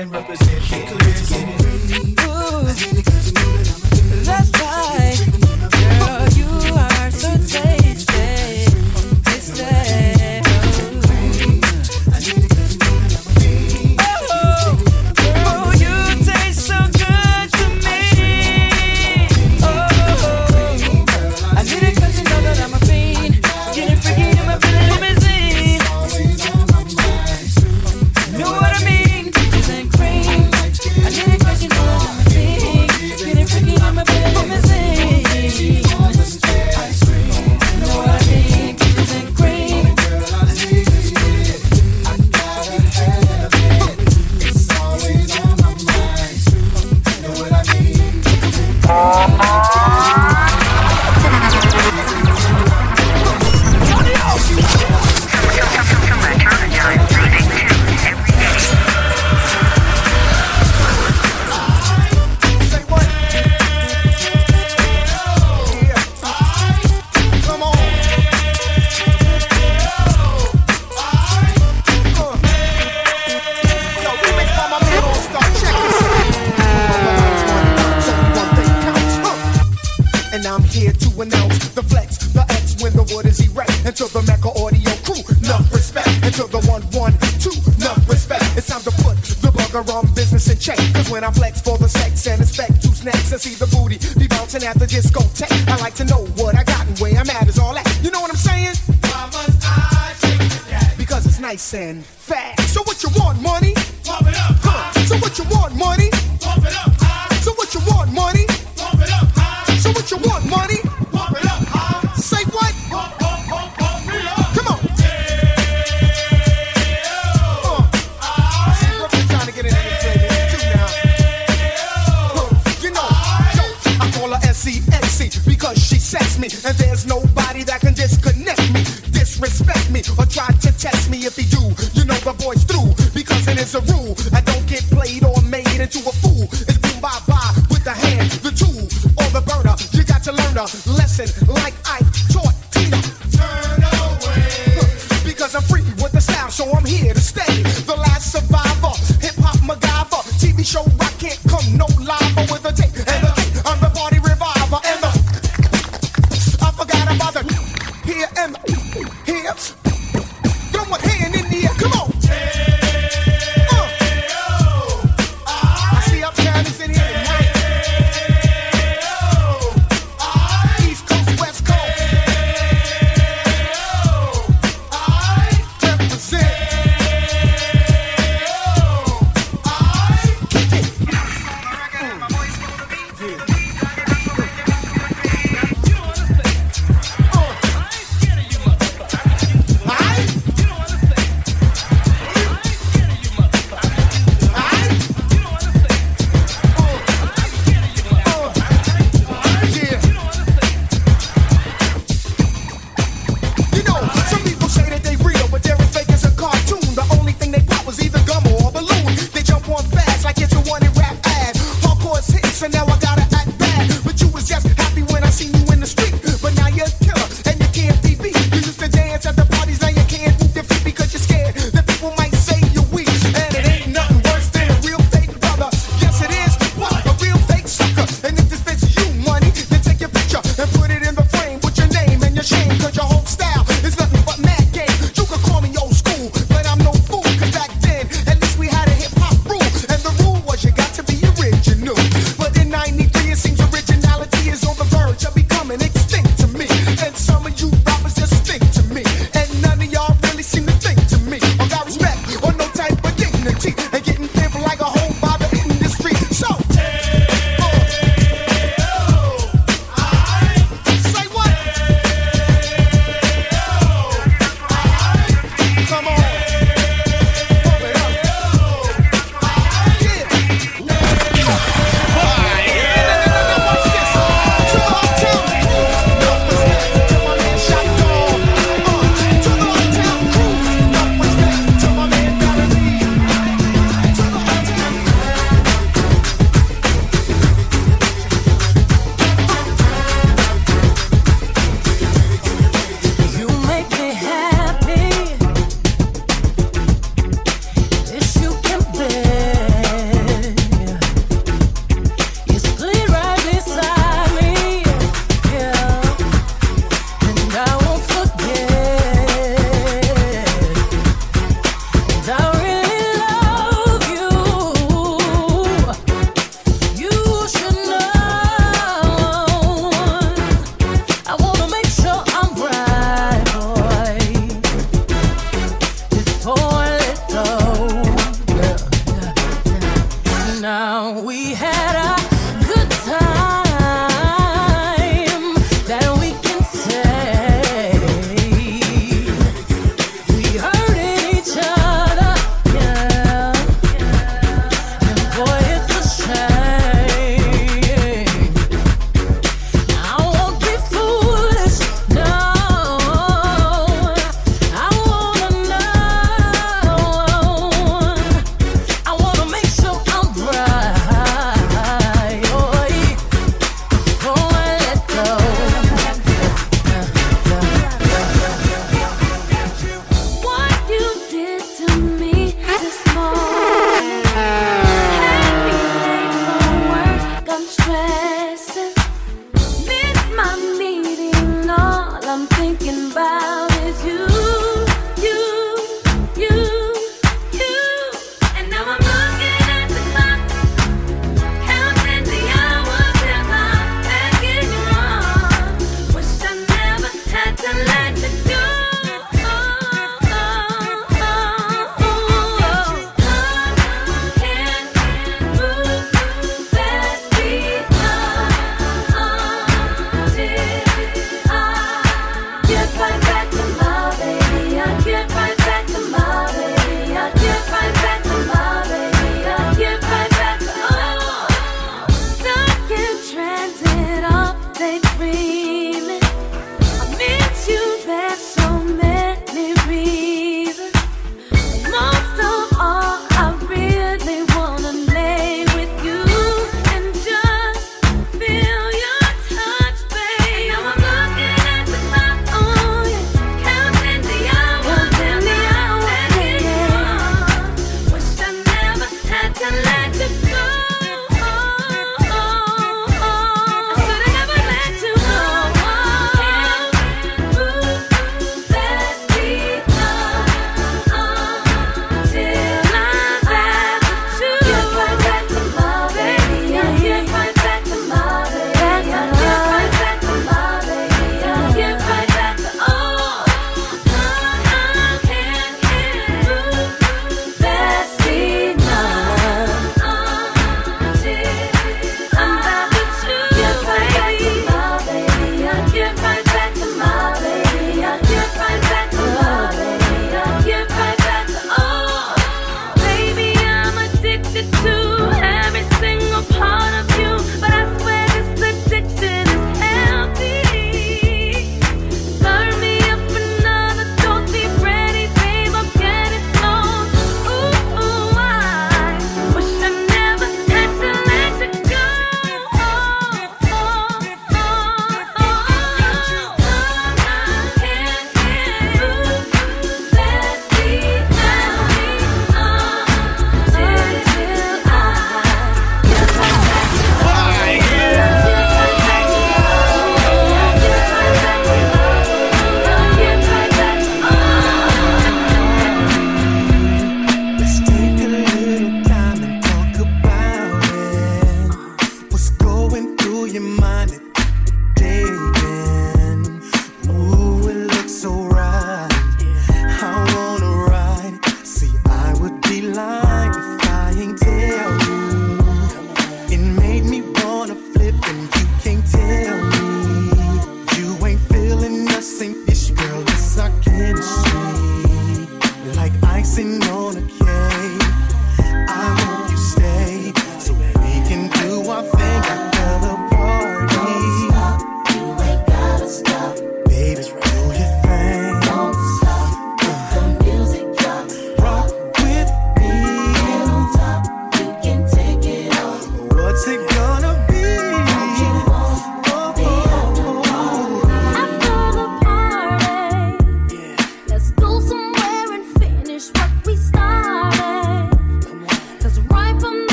And represent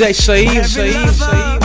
é isso aí, isso aí, isso aí.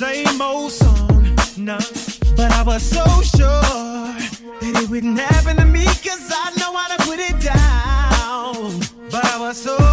same old song, nah. But I was so sure that it wouldn't happen to me, cause I know how to put it down. But I was so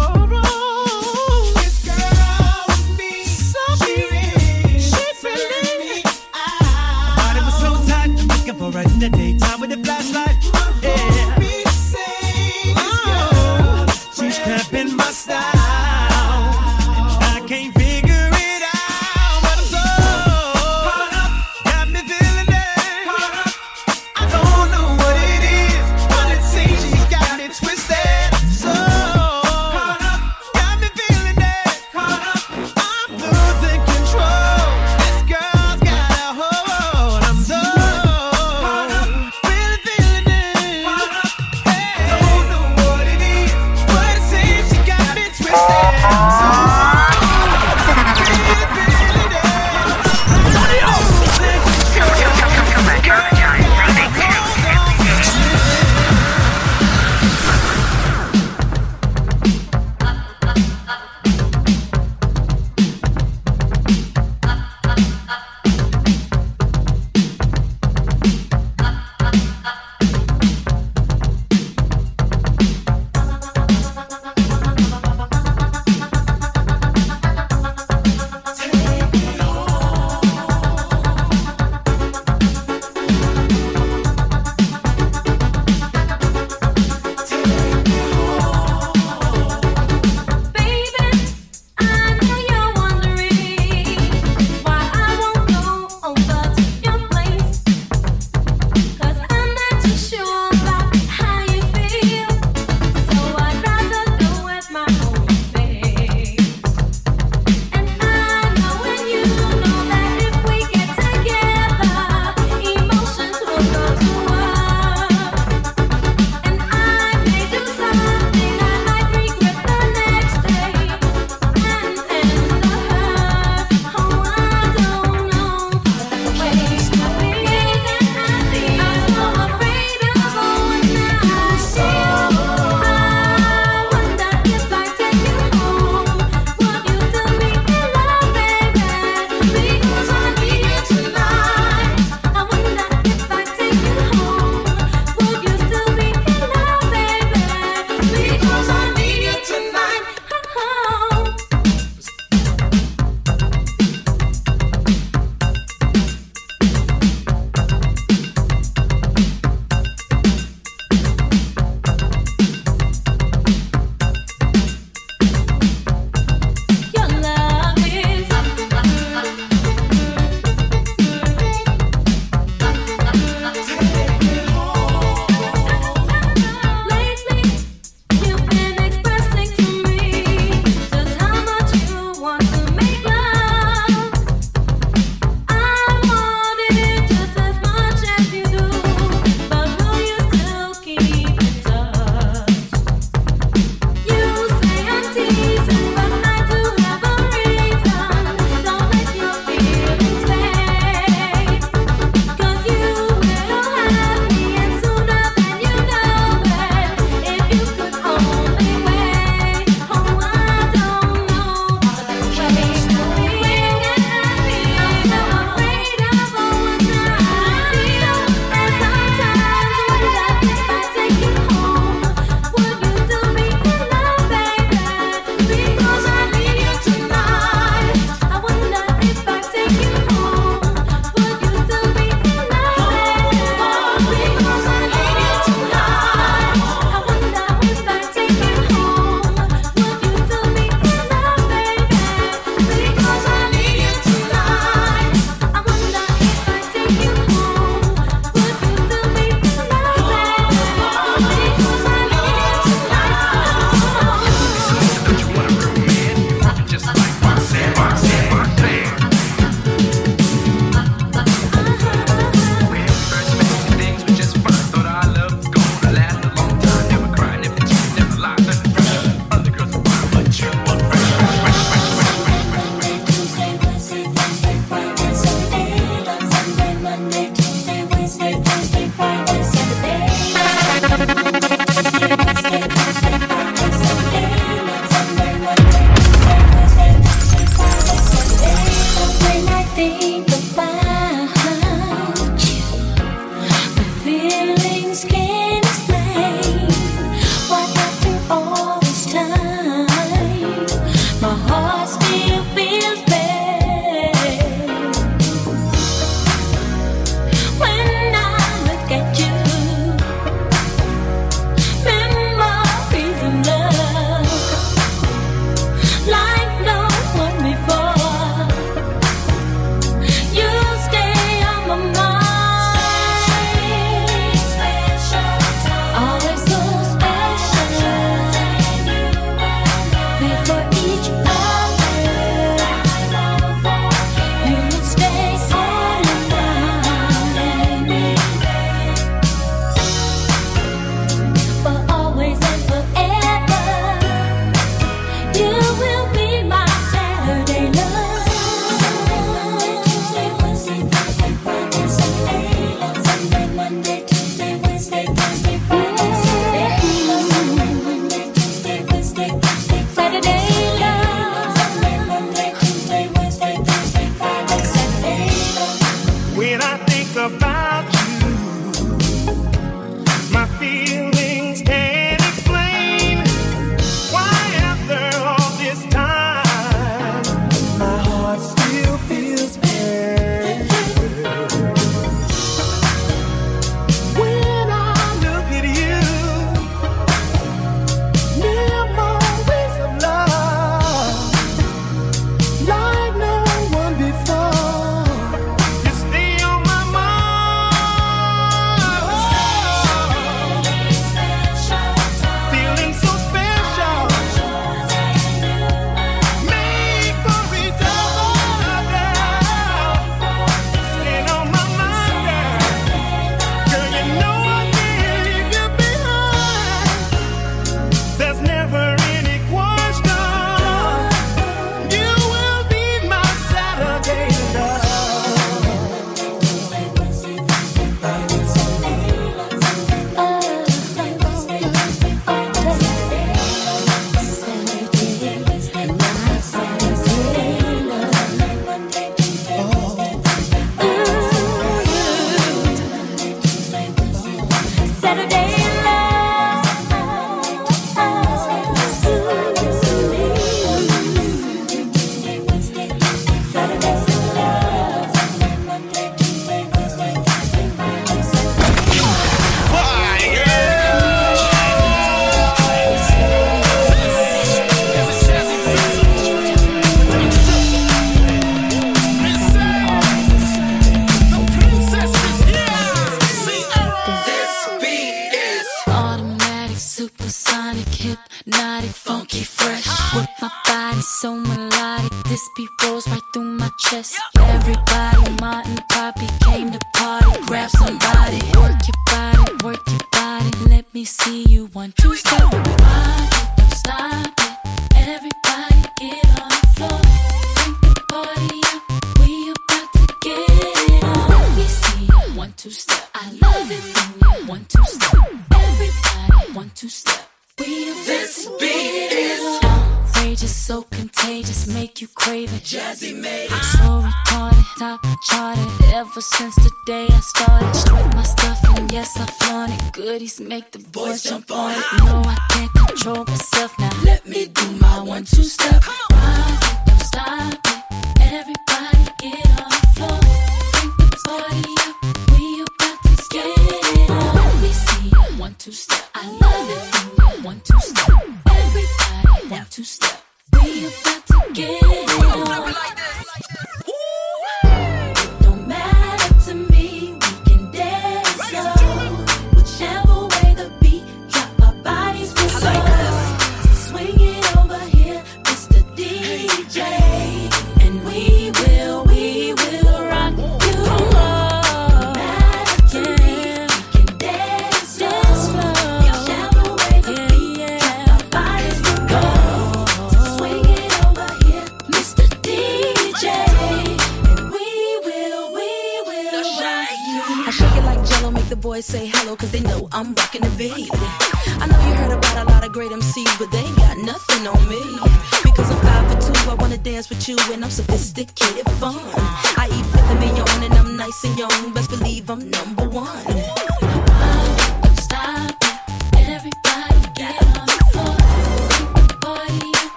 dance with you and I'm sophisticated fun. I eat fifth and beyond and I'm nice and young. Best believe I'm number one.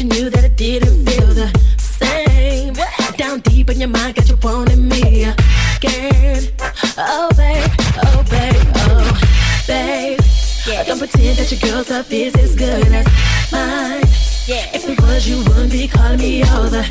you knew that it didn't feel the same. Down deep in your mind, got you wanting me again. Oh, babe, oh, babe, oh, babe. Don't pretend that your girl's love is as good as mine. If it was, you wouldn't be calling me all the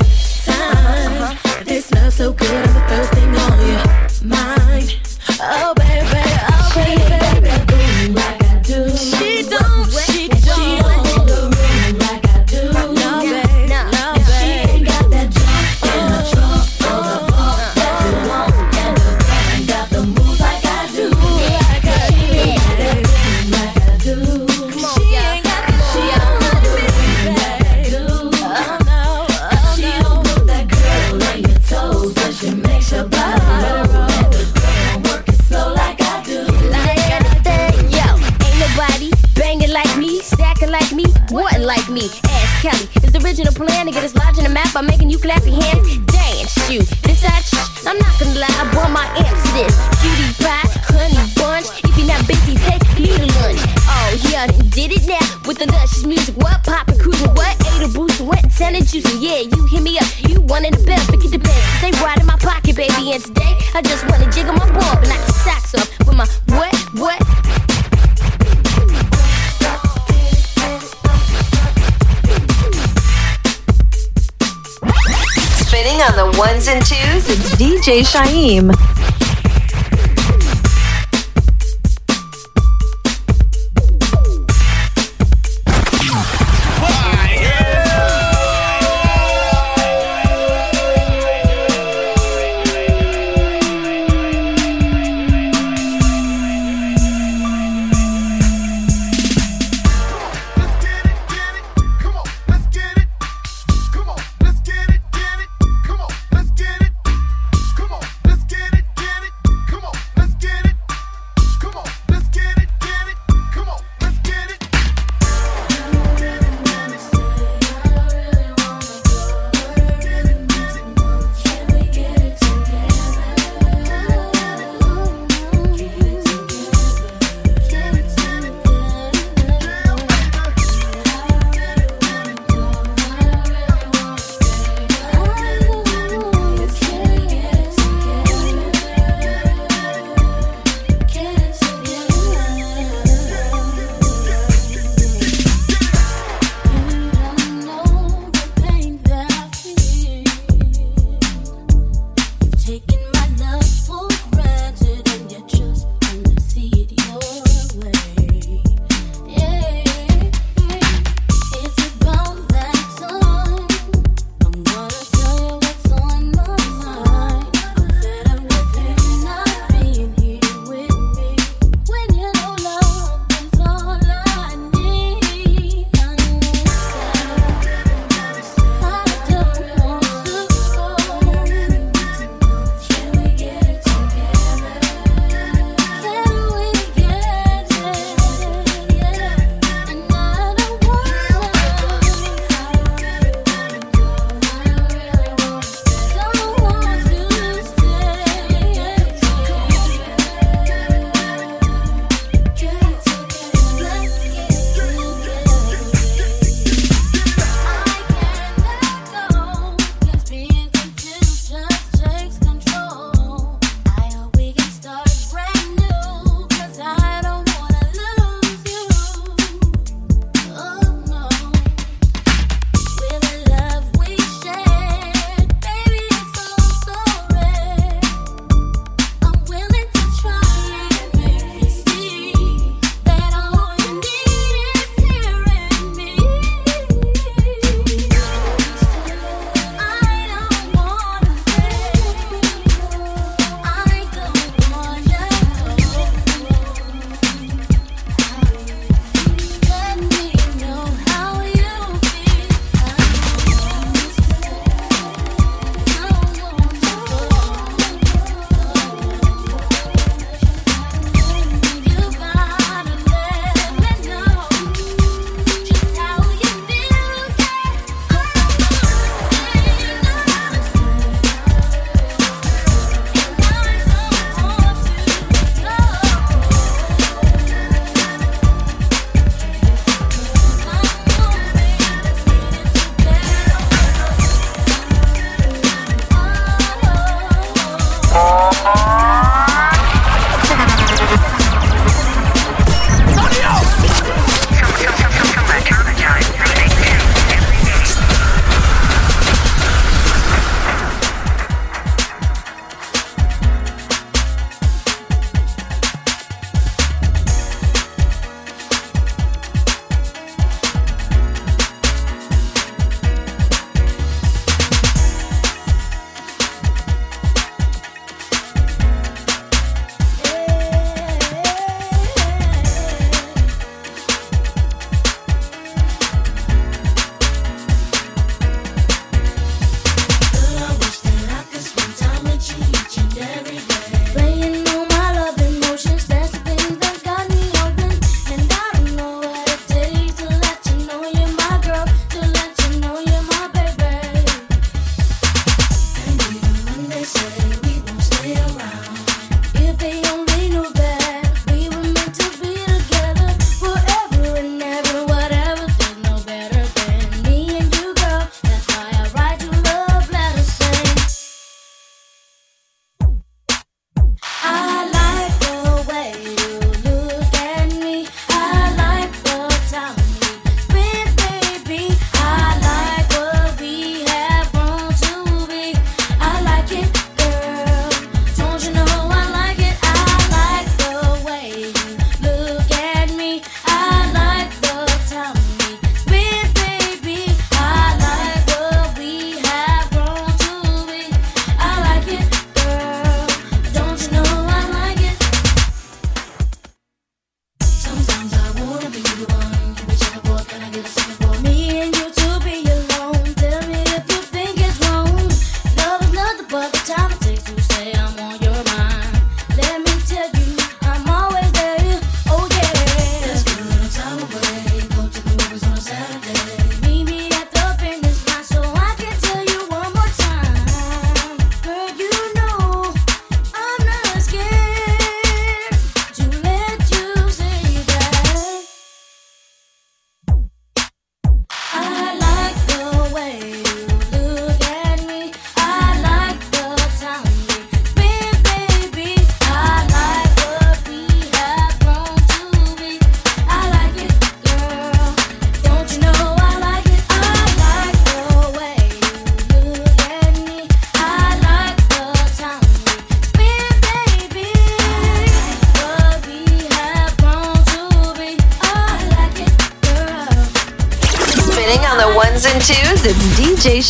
DJ Shyeim.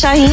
Girl.